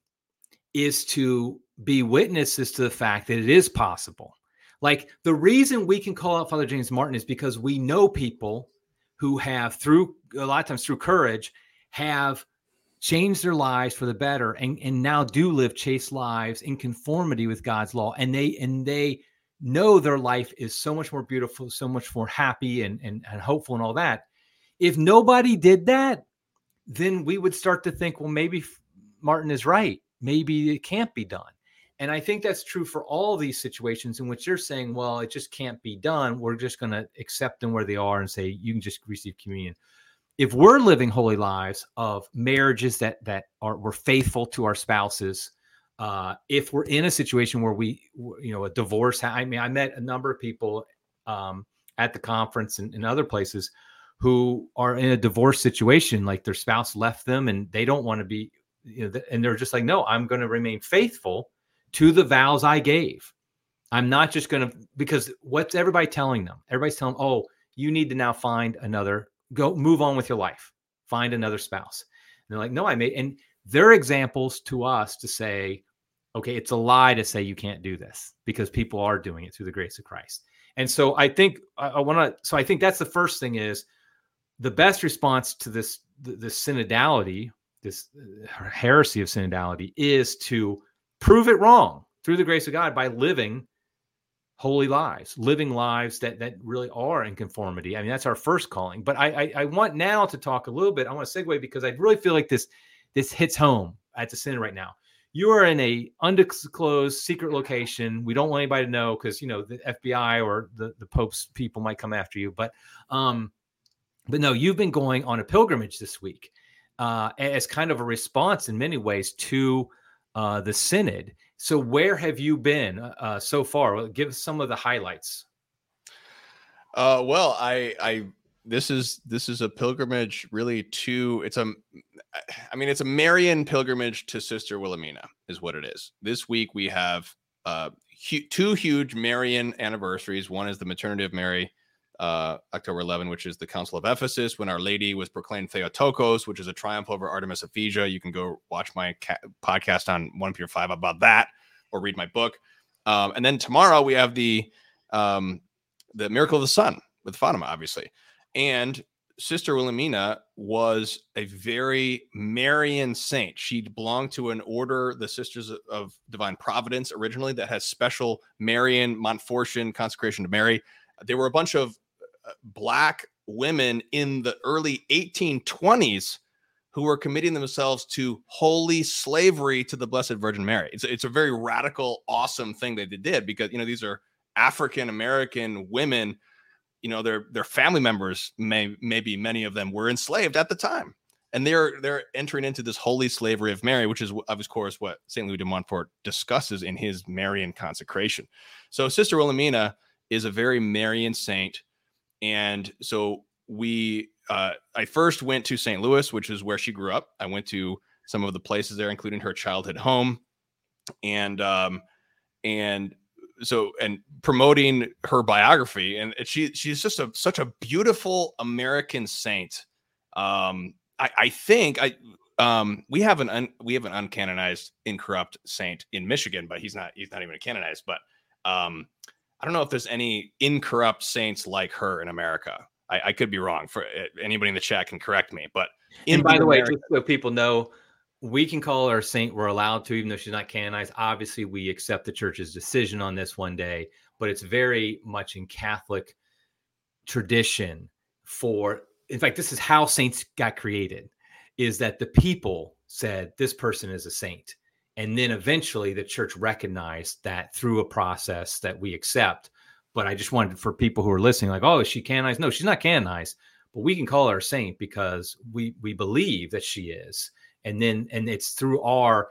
Speaker 1: is to be witnesses to the fact that it is possible. Like the reason we can call out Father James Martin is because we know people who have, through a lot of times through courage, have changed their lives for the better and, and now do live chaste lives in conformity with God's law. And they and they know their life is so much more beautiful, so much more happy and, and, and hopeful and all that. If nobody did that, then we would start to think, well, maybe Martin is right. Maybe it can't be done. And I think that's true for all these situations in which you're saying, well, it just can't be done. We're just going to accept them where they are and say, you can just receive communion. If we're living holy lives of marriages that that are we're faithful to our spouses, uh, if we're in a situation where we, you know, a divorce, I mean, I met a number of people um, at the conference and, other places who are in a divorce situation, like their spouse left them and they don't want to be you know, and they're just like, no, I'm going to remain faithful to the vows I gave. I'm not just going to because what's everybody telling them? Everybody's telling, them, oh, you need to now find another, go move on with your life, find another spouse. And they're like, no, I made, and they're examples to us to say, okay, it's a lie to say you can't do this because people are doing it through the grace of Christ. And so I think I, I want to, so I think that's the first thing is the best response to this, this synodality this heresy of synodality is to prove it wrong through the grace of God by living holy lives, living lives that that really are in conformity. I mean, that's our first calling. But I, I, I want now to talk a little bit. I want to segue because I really feel like this this hits home at the synod right now. You are in a undisclosed secret location. We don't want anybody to know because you know the FBI or the the Pope's people might come after you. But um, but no, you've been going on a pilgrimage this week uh, as kind of a response in many ways to uh, the synod. So, where have you been uh, so far? Give some of the highlights.
Speaker 2: Uh, well, I, I, this is this is a pilgrimage really to it's a i mean it's a marian pilgrimage to sister wilhelmina is what it is this week we have uh hu- two huge marian anniversaries one is the maternity of mary uh, October 11, which is the Council of Ephesus, when Our Lady was proclaimed Theotokos, which is a triumph over Artemis Ephesia. You can go watch my ca- podcast on 1 Peter 5 about that or read my book. Um, and then tomorrow we have the um, the Miracle of the Sun with Fatima, obviously. And Sister Wilhelmina was a very Marian saint. She belonged to an order, the Sisters of Divine Providence, originally, that has special Marian Montfortian consecration to Mary. There were a bunch of Uh, black women in the early 1820s who were committing themselves to holy slavery to the Blessed Virgin Mary. It's, it's a very radical, awesome thing that they did because, you know, these are African American women, you know, their their family members may maybe many of them were enslaved at the time. And they're they're entering into this holy slavery of Mary, which is of course what St. Louis de Montfort discusses in his Marian consecration. So Sister Wilhelmina is a very Marian saint and so we, uh, I first went to St. Louis, which is where she grew up. I went to some of the places there, including her childhood home, and um, and so and promoting her biography. And she she's just a such a beautiful American saint. Um, I, I think I um we have an un, we have an uncanonized incorrupt saint in Michigan, but he's not he's not even canonized. But um, I don't know if there's any incorrupt saints like her in America. I, I could be wrong. For eh, anybody in the chat can correct me. But
Speaker 1: in by the America, way, just so people know, we can call her a saint. We're allowed to, even though she's not canonized. Obviously, we accept the church's decision on this one day, but it's very much in Catholic tradition. For in fact, this is how saints got created: is that the people said this person is a saint and then eventually the church recognized that through a process that we accept. But i just wanted for people who are listening like oh is she canonized? No she's not canonized. But we can call her a saint because we we believe that she is. And then and it's through our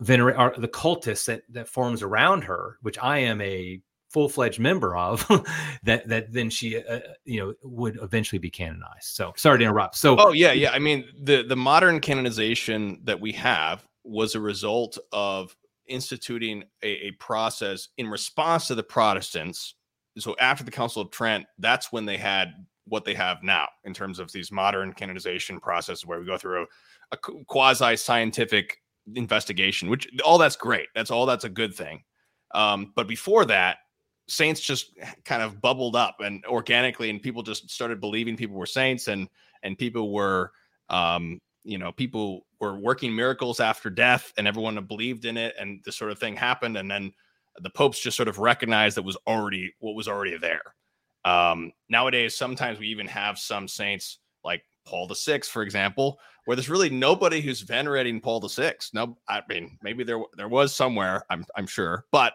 Speaker 1: venerate our the cultus that that forms around her which i am a full-fledged member of [laughs] that that then she uh, uh, you know would eventually be canonized. So sorry to interrupt. So
Speaker 2: oh yeah yeah. I mean the the modern canonization that we have was a result of instituting a, a, process in response to the Protestants. So after the Council of Trent, that's when they had what they have now in terms of these modern canonization processes where we go through a, a quasi scientific investigation, which all that's great. That's all that's a good thing. Um, but before that, saints just kind of bubbled up and organically, and people just started believing people were saints and and people were um, you know people were working miracles after death and everyone believed in it and this sort of thing happened and then the popes just sort of recognized that was already what was already there. Um, nowadays sometimes we even have some saints like paul the sixth for example where there's really nobody who's venerating paul the sixth. No i mean maybe there there was somewhere i'm, I'm sure but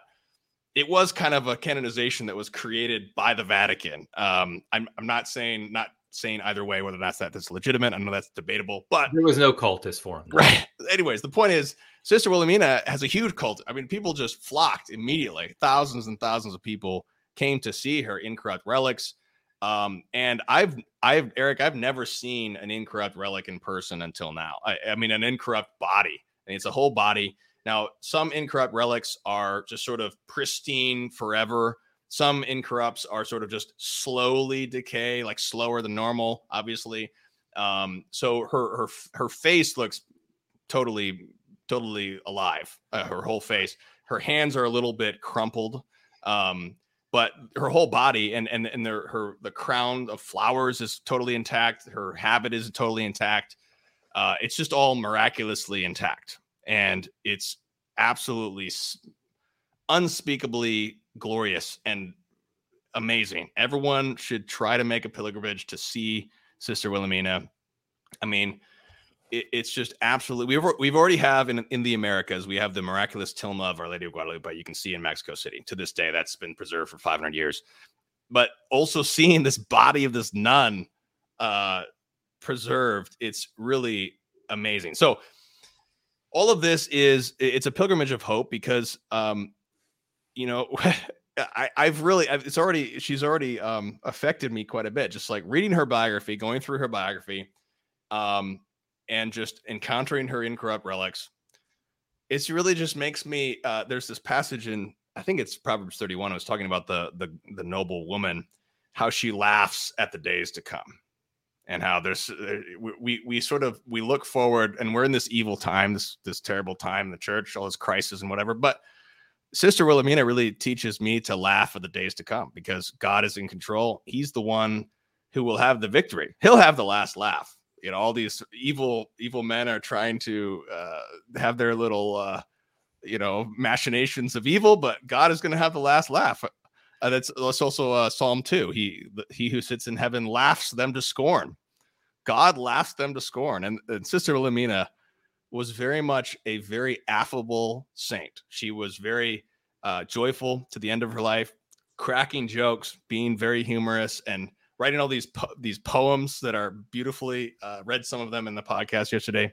Speaker 2: it was kind of a canonization that was created by the vatican. Um, I'm, I'm not saying not saying either way whether that's that that's legitimate. I know that's debatable, but
Speaker 1: there was no cultus for him.
Speaker 2: Right. Anyways, the point is Sister Wilhelmina has a huge cult. I mean, people just flocked immediately. Thousands and thousands of people came to see her incorrupt relics. Um, and I've I've Eric, I've never seen an incorrupt relic in person until now. I, I mean an incorrupt body. And it's a whole body. Now, some incorrupt relics are just sort of pristine forever some incorrupts are sort of just slowly decay, like slower than normal, obviously. Um, so her her her face looks totally totally alive. Uh, her whole face. Her hands are a little bit crumpled. Um, but her whole body and and and the, her the crown of flowers is totally intact. Her habit is totally intact. Uh, it's just all miraculously intact, and it's absolutely unspeakably glorious and amazing. Everyone should try to make a pilgrimage to see Sister Wilhelmina. I mean, it, it's just absolutely. We've we've already have in in the Americas. We have the miraculous tilma of Our Lady of Guadalupe. You can see in Mexico City to this day. That's been preserved for 500 years. But also seeing this body of this nun uh, preserved, it's really amazing. So all of this is it's a pilgrimage of hope because um you know [laughs] I, I've really I've, it's already she's already um affected me quite a bit just like reading her biography going through her biography um and just encountering her incorrupt relics. It's really just makes me uh there's this passage in I think it's Proverbs 31 I was talking about the the the noble woman how she laughs at the days to come and how there's uh, we we sort of we look forward and we're in this evil time this this terrible time the church all this crisis and whatever but sister wilhelmina really teaches me to laugh for the days to come because god is in control he's the one who will have the victory he'll have the last laugh you know all these evil evil men are trying to uh, have their little uh, you know machinations of evil but god is going to have the last laugh uh, that's that's also uh, Psalm two. He he who sits in heaven laughs them to scorn. God laughs them to scorn. And, and Sister Wilhelmina was very much a very affable saint. She was very uh, joyful to the end of her life, cracking jokes, being very humorous, and writing all these po- these poems that are beautifully uh, read. Some of them in the podcast yesterday.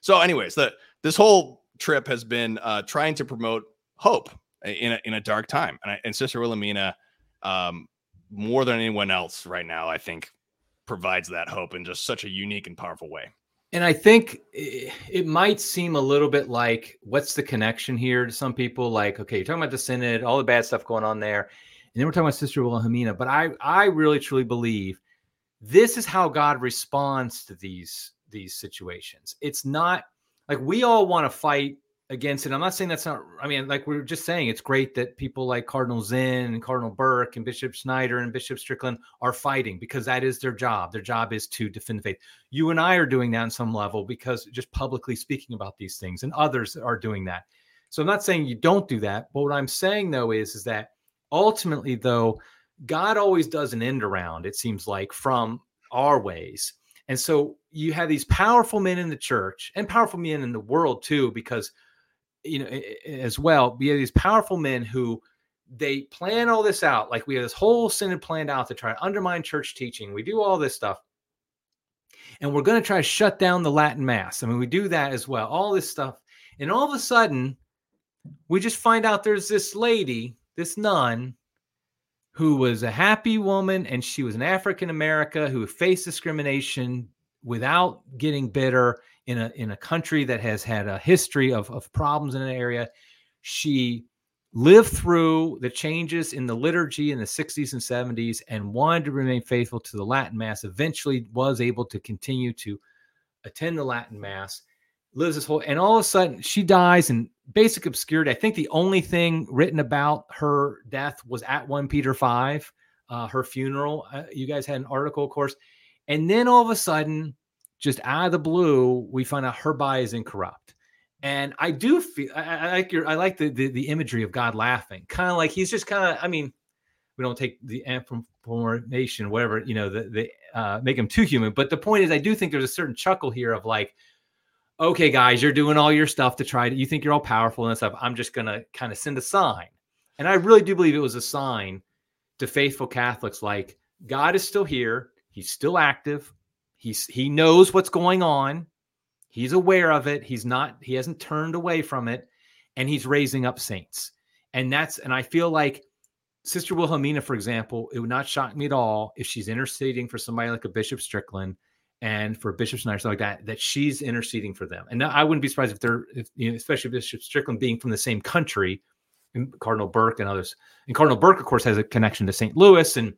Speaker 2: So, anyways, the this whole trip has been uh, trying to promote hope in a, in a dark time. And, I, and Sister Wilhelmina, um, more than anyone else right now, I think provides that hope in just such a unique and powerful way.
Speaker 1: And I think eh, it might seem a little bit like, what's the connection here to some people? Like, okay, you're talking about the synod, all the bad stuff going on there, and then we're talking about Sister Wilhelmina. But I, I really truly believe this is how God responds to these these situations. It's not like we all want to fight against it. I'm not saying that's not, I mean, like we were just saying, it's great that people like Cardinal Zen and Cardinal Burke and Bishop Schneider and Bishop Strickland are fighting because that is their job. Their job is to defend the faith. You and I are doing that on some level because just publicly speaking about these things, and others are doing that. So I'm not saying you don't do that, but what I'm saying though is, is that ultimately, though, God always does an end around, it seems like, from our ways. And so you have these powerful men in the church and powerful men in the world too, because you know, as well, we have these powerful men who they plan all this out. Like we have this whole synod planned out to try to undermine church teaching. We do all this stuff. And we're going to try to shut down the Latin Mass. I mean, we do that as well, all this stuff. And all of a sudden, we just find out there's this lady, this nun, who was a happy woman and she was an African American who faced discrimination without getting bitter in a in a country that has had a history of, of problems in an area. She lived through the changes in the liturgy in the 60s and 70s and wanted to remain faithful to the Latin Mass. Eventually was able to continue to attend the Latin Mass, lives this whole and all of a sudden she dies in basic obscurity. I think the only thing written about her death was at 1 Peter 5, uh, her funeral. Uh, you guys had an article, of course. And then all of a sudden, just out of the blue, we find out her body is incorrupt. And I do feel I, I like your I like the, the, the imagery of God laughing, kind of like he's just kind of. I mean, we don't take the information, whatever you know, the the uh, make him too human. But the point is, I do think there's a certain chuckle here of like, okay, guys, you're doing all your stuff to try to. You think you're all powerful and stuff. I'm just gonna kind of send a sign, and I really do believe it was a sign to faithful Catholics, like God is still here. He's still active. He's he knows what's going on. He's aware of it. He's not he hasn't turned away from it and he's raising up saints. And that's and I feel like Sister Wilhelmina, for example, it would not shock me at all if she's interceding for somebody like a Bishop Strickland and for Bishop Schneider, stuff like that, that she's interceding for them. And I wouldn't be surprised if they're, if, you know, especially Bishop Strickland being from the same country, and Cardinal Burke and others. And Cardinal Burke, of course, has a connection to St. Louis, and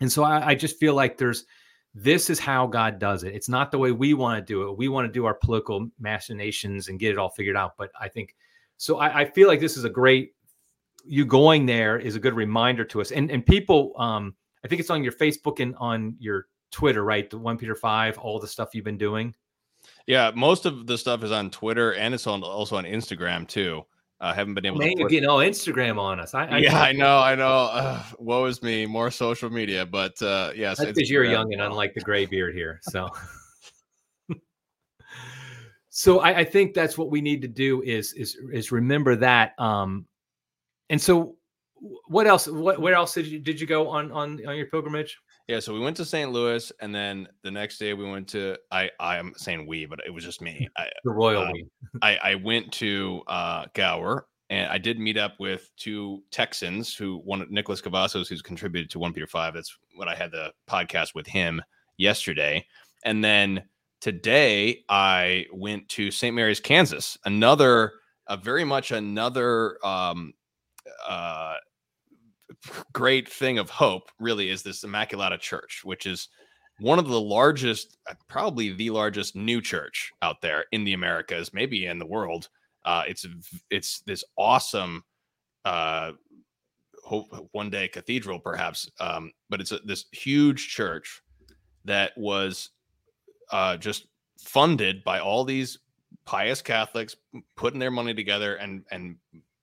Speaker 1: and so I, I just feel like there's this is how God does it. It's not the way we want to do it. We want to do our political machinations and get it all figured out. But I think so. I, I feel like this is a great. You going there is a good reminder to us, and and people. Um, I think it's on your Facebook and on your Twitter, right? The one Peter five, all the stuff you've been doing.
Speaker 2: Yeah, most of the stuff is on Twitter and it's on also on Instagram too. I uh, haven't been able
Speaker 1: Man, to. getting all Instagram on us. I,
Speaker 2: I yeah, I know, I know. Uh, woe is me. More social media, but uh, yes,
Speaker 1: that's because you're young and unlike the gray beard here. So, [laughs] so I, I, think that's what we need to do is is is remember that. Um, and so, what else? What where else did you did you go on on on your pilgrimage?
Speaker 2: Yeah, so we went to St. Louis, and then the next day we went to I I'm saying we, but it was just me. I, [laughs]
Speaker 1: the royal uh, [laughs]
Speaker 2: I I went to uh, Gower, and I did meet up with two Texans who one Nicholas Cavazos, who's contributed to One Peter Five. That's what I had the podcast with him yesterday, and then today I went to St. Mary's, Kansas. Another, a very much another um, uh, great thing of hope really is this Immaculata Church, which is one of the largest, uh, probably the largest new church out there in the Americas, maybe in the world. Uh, it's it's this awesome, uh, hope one day cathedral perhaps, um, but it's a, this huge church that was uh, just funded by all these pious Catholics putting their money together and and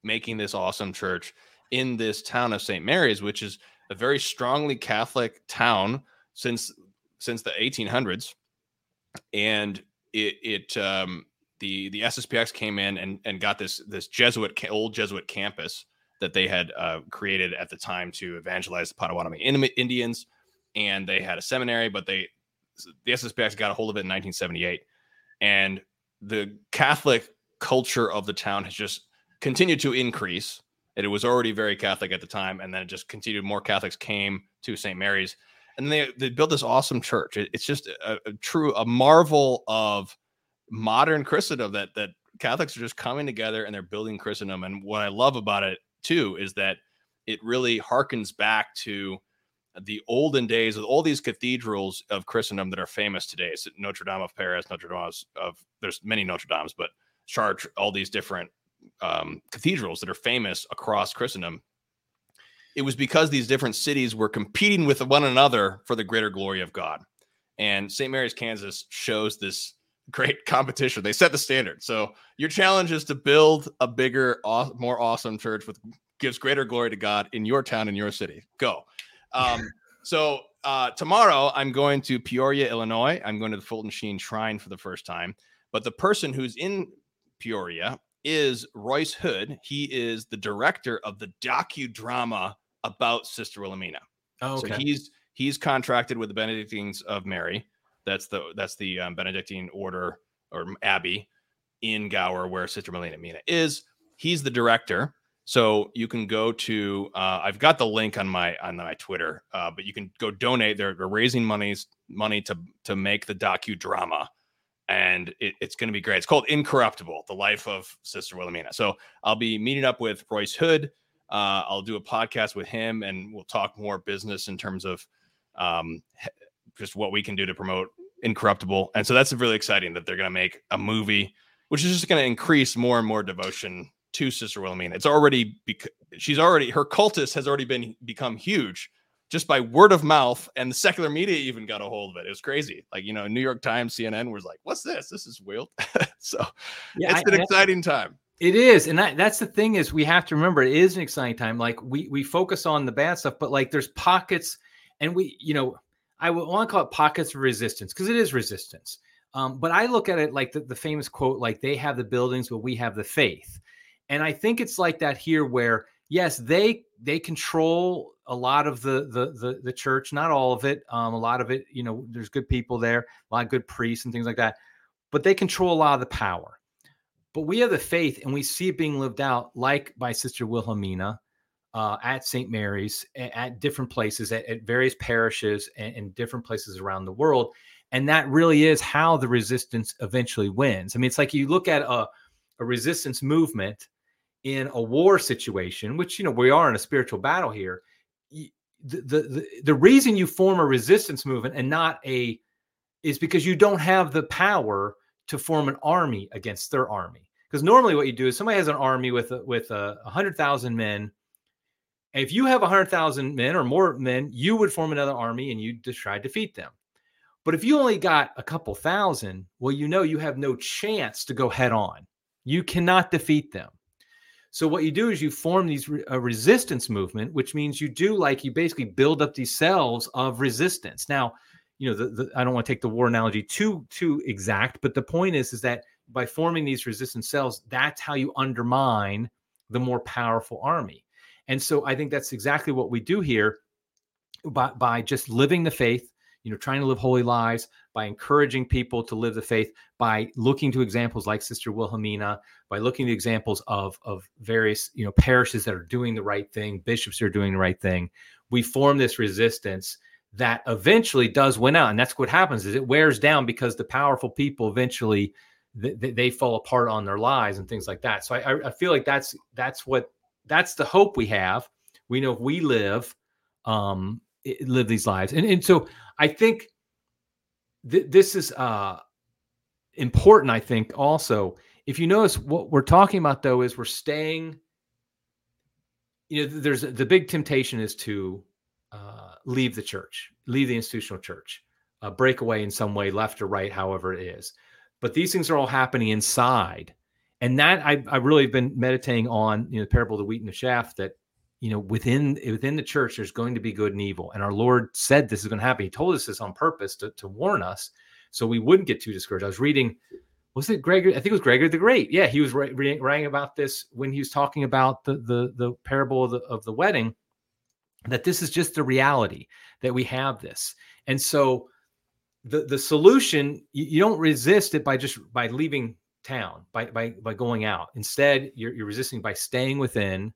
Speaker 2: making this awesome church in this town of St. Mary's, which is a very strongly Catholic town since since the 1800s, and it it um, the the SSPX came in and and got this this Jesuit old Jesuit campus that they had uh, created at the time to evangelize the Potawatomi Indians, and they had a seminary, but they the SSPX got a hold of it in 1978, and the Catholic culture of the town has just continued to increase it was already very Catholic at the time, and then it just continued. More Catholics came to St. Mary's, and they they built this awesome church. It, it's just a, a, true a marvel of modern Christendom that that Catholics are just coming together and they're building Christendom. And what I love about it too is that it really harkens back to the olden days with all these cathedrals of Christendom that are famous today. So Notre Dame of Paris, Notre Dame of there's many Notre Dames, but Chartres, all these different um, cathedrals that are famous across Christendom, it was because these different cities were competing with one another for the greater glory of God. And St. Mary's, Kansas shows this [laughs] great competition. They set the standard. So your challenge is to build a bigger, more awesome church with gives greater glory to God in your town in your city. Go. Um, [laughs] so uh, tomorrow I'm going to Peoria, Illinois. I'm going to the Fulton Sheen Shrine for the first time. But the person who's in Peoria is Royce Hood. He is the director of the docudrama about Sister Wilhelmina. Oh, okay. So he's he's contracted with the Benedictines of Mary. That's the that's the um, Benedictine order or abbey in Gower where Sister Wilhelmina is. He's the director. So you can go to uh, I've got the link on my on my Twitter, uh, but you can go donate. They're, they're raising monies money to to make the docudrama and it, it's going to be great. It's called Incorruptible: The Life of Sister Wilhelmina. So I'll be meeting up with Royce Hood. Uh, I'll do a podcast with him, and we'll talk more business in terms of um, just what we can do to promote Incorruptible. And so that's really exciting that they're going to make a movie, which is just going to increase more and more devotion to Sister Wilhelmina. It's already bec- she's already her cultus has already been become huge just by word of mouth, and the secular media even got a hold of it. It was crazy. Like you know, New York Times, CNN was like, "What's this? This is wild." [laughs] so yeah, it's I, an exciting time.
Speaker 1: It is, and that, that's the thing is we have to remember it is an exciting time. Like we we focus on the bad stuff, but like there's pockets, and we you know I want to call it pockets of resistance because it is resistance. Um, but I look at it like the, the famous quote, like they have the buildings, but we have the faith. And I think it's like that here, where yes, they they control a lot of the the the, the church, not all of it. Um, a lot of it, you know, there's good people there, a lot of good priests and things like that, but they control a lot of the power. But we have the faith, and we see it being lived out, like by Sister Wilhelmina. Uh, at St. Mary's, at, different places, at, at various parishes, and, and different places around the world, and that really is how the resistance eventually wins. I mean, it's like you look at a, a resistance movement in a war situation, which you know we are in a spiritual battle here, the, the the reason you form a resistance movement and not a is because you don't have the power to form an army against their army. Because normally what you do is somebody has an army with a, with a hundred thousand men. If you have a hundred thousand men or more men, you would form another army and you just try to defeat them. But if you only got a couple thousand, well, you know you have no chance to go head on. You cannot defeat them. So what you do is you form these a resistance movement, which means you do like you basically build up these cells of resistance. Now, you know, the, the, I don't want to take the war analogy too too exact, but the point is is that by forming these resistance cells, that's how you undermine the more powerful army. And so I think that's exactly what we do here. by, by just living the faith, you know, trying to live holy lives, by encouraging people to live the faith, by looking to examples like Sister Wilhelmina, by looking to examples of of various you know parishes that are doing the right thing, bishops are doing the right thing. We form this resistance that eventually does win out, and that's what happens is it wears down because the powerful people eventually they, they fall apart on their lives and things like that. So I, I feel like that's that's what that's the hope we have. We know if we live um, live these lives, and and so I think th- this is uh, important. I think also, if you notice, what we're talking about though is we're staying. You know, there's the big temptation is to uh, leave the church, leave the institutional church, uh, break away in some way, left or right, however it is. But these things are all happening inside, and that I I really been meditating on. You know, the parable of the wheat and the chaff. That you know within eh, within the church there's going to be good and evil and our lord said this is going to happen. He told us this on purpose to, to warn us so we wouldn't get too discouraged. I was reading was it gregory i think it was gregory the great. Yeah he was writing about this when he was talking about the the, the parable of the, of the wedding that this is just the reality that we have this. And so the the solution you, you don't resist it by just by leaving town by by by going out. Instead you're, you're resisting by staying within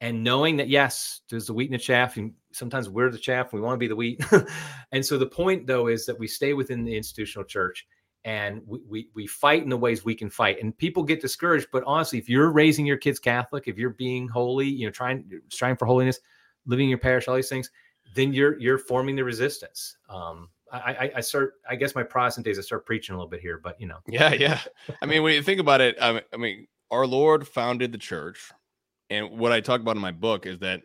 Speaker 1: and knowing that yes, there's the wheat and the chaff, and sometimes we're the chaff, we want to be the wheat. [laughs] and so the point though is that we stay within the institutional church and we, we we fight in the ways we can fight. And people get discouraged, but honestly, if you're raising your kids Catholic, if you're being holy, you know, trying striving for holiness, living in your parish, all these things, then you're you're forming the resistance. Um, I, I, I start. I guess my Protestant days, I start preaching a little bit here, but you know.
Speaker 2: Yeah, yeah. I mean, when you think about it, I mean, our Lord founded the church and what I talk about in my book is that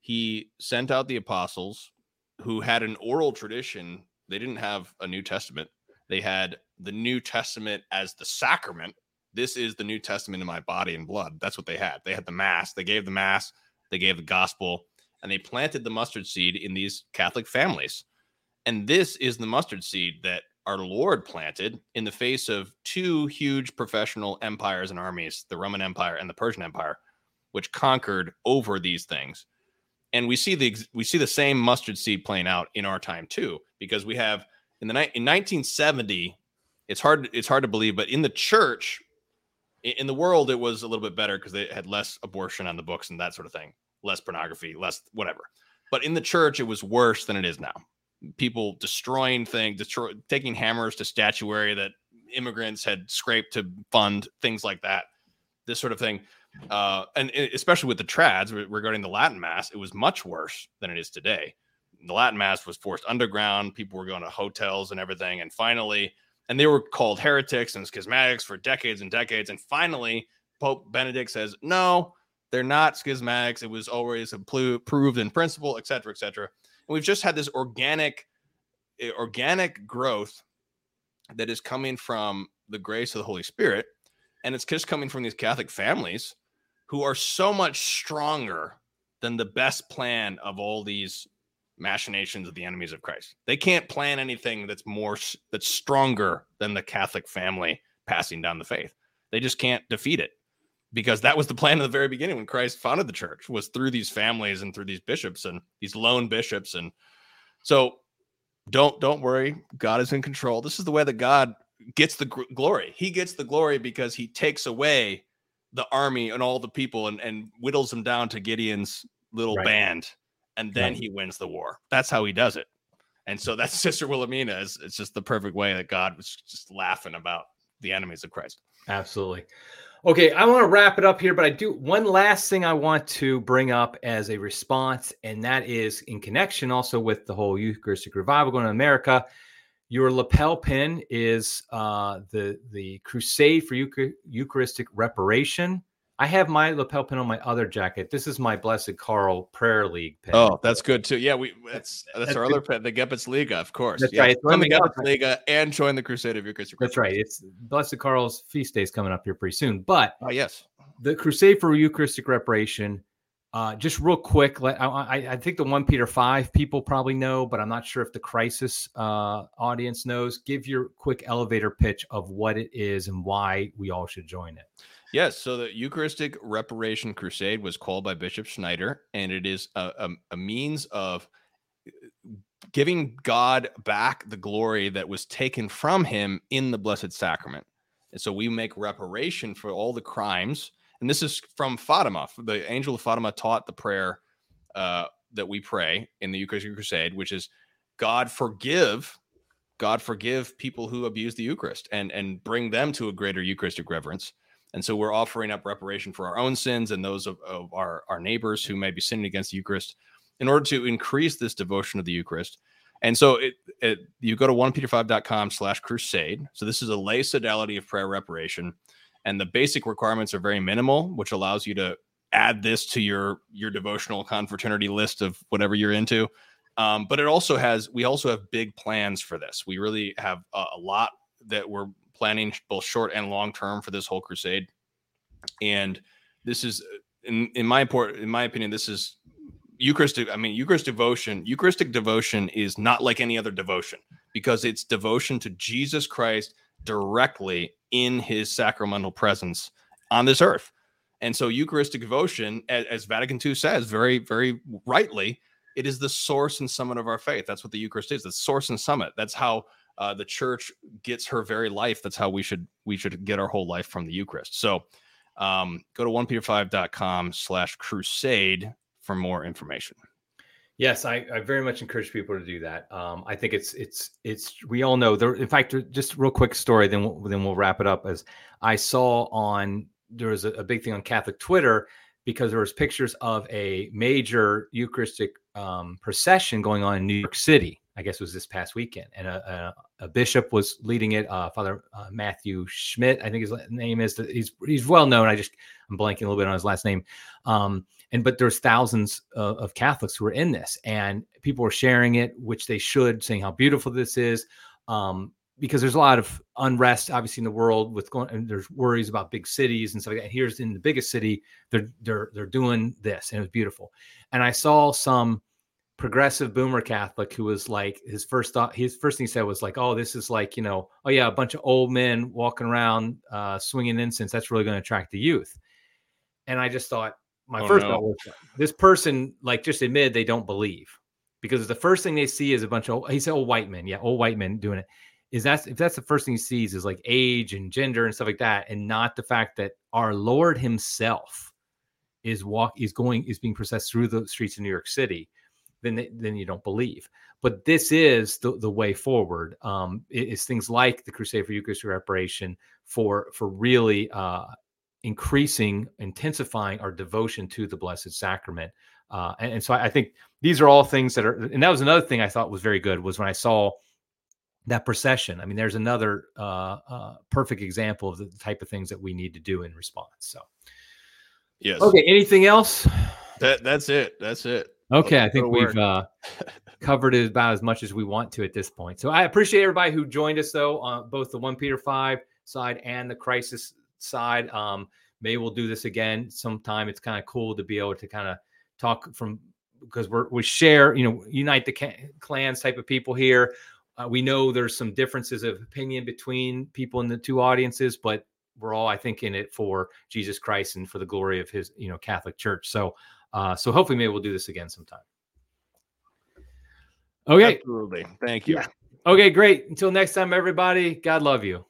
Speaker 2: he sent out the apostles who had an oral tradition. They didn't have a New Testament. They had the New Testament as the sacrament. This is the New Testament in my body and blood. That's what they had. They had the Mass. They gave the Mass. They gave the gospel. And they planted the mustard seed in these Catholic families. And this is the mustard seed that our Lord planted in the face of two huge professional empires and armies, the Roman Empire and the Persian Empire which conquered over these things. And we see the we see the same mustard seed playing out in our time too, because we have in the in 1970, it's hard it's hard to believe, but in the church, in the world, it was a little bit better because they had less abortion on the books and that sort of thing, less pornography, less whatever. But in the church, it was worse than it is now. People destroying things, destroy, taking hammers to statuary that immigrants had scraped to fund things like that. This sort of thing uh, and especially with the trads regarding the Latin Mass, it was much worse than it is today. The Latin Mass was forced underground. People were going to hotels and everything. And finally, and they were called heretics and schismatics for decades and decades. And finally, Pope Benedict says, no, they're not schismatics. It was always proved in principle, et cetera, et cetera. And we've just had this organic, eh, organic growth that is coming from the grace of the Holy Spirit. And it's just coming from these Catholic families who are so much stronger than the best plan of all these machinations of the enemies of Christ. They can't plan anything that's more that's stronger than the Catholic family passing down the faith. They just can't defeat it because that was the plan in the very beginning when Christ founded the church was through these families and through these bishops and these lone bishops and so don't don't worry God is in control. This is the way that God gets the glory. He gets the glory because he takes away the army and all the people and, and whittles them down to Gideon's little right. band, and then right. he wins the war. That's how he does it. And so that's [laughs] Sister Wilhelmina. Is it's just the perfect way that God was just laughing about the enemies of Christ.
Speaker 1: Absolutely. Okay, I want to wrap it up here, but I do one last thing I want to bring up as a response, and that is in connection also with the whole Eucharistic revival going to America. Your lapel pin is uh, the the Crusade for Eucharistic Reparation. I have my lapel pin on my other jacket. This is my Blessed Karl Prayer League
Speaker 2: pin. Oh, that's good too. Yeah, we that's that's, that's our good. other pin, the Liga, of course. That's yeah. right. Join the Liga and join the Crusade of Eucharistic.
Speaker 1: That's right. It's Blessed Karl's feast day is coming up here pretty soon. But
Speaker 2: oh yes,
Speaker 1: the Crusade for Eucharistic Reparation uh, just real quick, I, I, I, think the OnePeterFive people probably know, but I'm not sure if the crisis uh, audience knows. Give your quick elevator pitch of what it is and why we all should join it.
Speaker 2: Yes, so the Eucharistic Reparation Crusade was called by Bishop Schneider, and it is a, a, a means of giving God back the glory that was taken from him in the Blessed Sacrament. And so we make reparation for all the crimes. And this is from Fatima. The angel of Fatima taught the prayer uh, that we pray in the Eucharistic Crusade, which is God forgive, God forgive people who abuse the Eucharist and, and bring them to a greater Eucharistic reverence. And so we're offering up reparation for our own sins and those of, of our, our neighbors who may be sinning against the Eucharist in order to increase this devotion of the Eucharist. And so it, it you go to 1peter5.com slash crusade. So this is a lay sodality of prayer reparation. And the basic requirements are very minimal, which allows you to add this to your your devotional confraternity list of whatever you're into. Um, but it also has we also have big plans for this. We really have a, a lot that we're planning both short and long term for this whole crusade. And this is in in my in my opinion, this is Eucharistic, I mean, Eucharistic devotion, Eucharistic devotion is not like any other devotion because it's devotion to Jesus Christ directly in his sacramental presence on this earth. And so, Eucharistic devotion, as, Vatican II says very, very rightly, it is the source and summit of our faith. That's what the Eucharist is the source and summit. That's how uh, the church gets her very life. That's how we should we should get our whole life from the Eucharist. So um, go to 1peter5.com slash crusade for more information.
Speaker 1: Yes, I, I, very much encourage people to do that. Um, I think it's it's it's we all know there. In fact, just real quick story, then we'll, then we'll wrap it up. As I saw on there was a, a big thing on Catholic Twitter because there was pictures of a major Eucharistic um, procession going on in New York City. I guess it was this past weekend, and a, a, a bishop was leading it. Uh, Father uh, Matthew Schmidt, I think his name is. He's he's well known. I just I'm blanking a little bit on his last name. Um, and but there's thousands of, of Catholics who are in this, and people are sharing it, which they should, saying how beautiful this is. Um, because there's a lot of unrest, obviously, in the world with going. And there's worries about big cities and stuff like that. And here's in the biggest city, they're they're they're doing this, and it was beautiful. And I saw some progressive boomer Catholic who was like his first thought. His first thing he said was like, "Oh, this is like you know, oh yeah, a bunch of old men walking around uh, swinging incense. That's really going to attract the youth." And I just thought, my oh, first no. thought was this person like just admitted they don't believe because the first thing they see is a bunch of he said old white men yeah old white men doing it is that if that's the first thing he sees is like age and gender and stuff like that and not the fact that our lord himself is walk is going is being processed through the streets of new york city then they, then you don't believe but this is the, the way forward um it's things like the crusade for eucharistic reparation for for really uh increasing, intensifying our devotion to the Blessed Sacrament. Uh, and, and, so I, I, think these are all things that are, and that was another thing I thought was very good was when I saw that procession. I mean, there's another uh, uh, perfect example of the type of things that we need to do in response. So,
Speaker 2: yes.
Speaker 1: Okay. Anything else?
Speaker 2: That that's it. That's it.
Speaker 1: Okay, I think we've uh, [laughs] covered it about as much as we want to at this point. So I appreciate everybody who joined us though on both the OnePeterFive side and the crisis side. Um, maybe we'll do this again sometime. It's kind of cool to be able to kind of talk from because we're we share, you know, unite the clans type of people here. Uh, we know there's some differences of opinion between people in the two audiences, but we're all, I think, in it for Jesus Christ and for the glory of His, you know, Catholic Church. So, uh, so hopefully, maybe we'll do this again sometime. Okay.
Speaker 2: Absolutely. Thank you. Yeah.
Speaker 1: Okay, great. Until next time, everybody. God love you.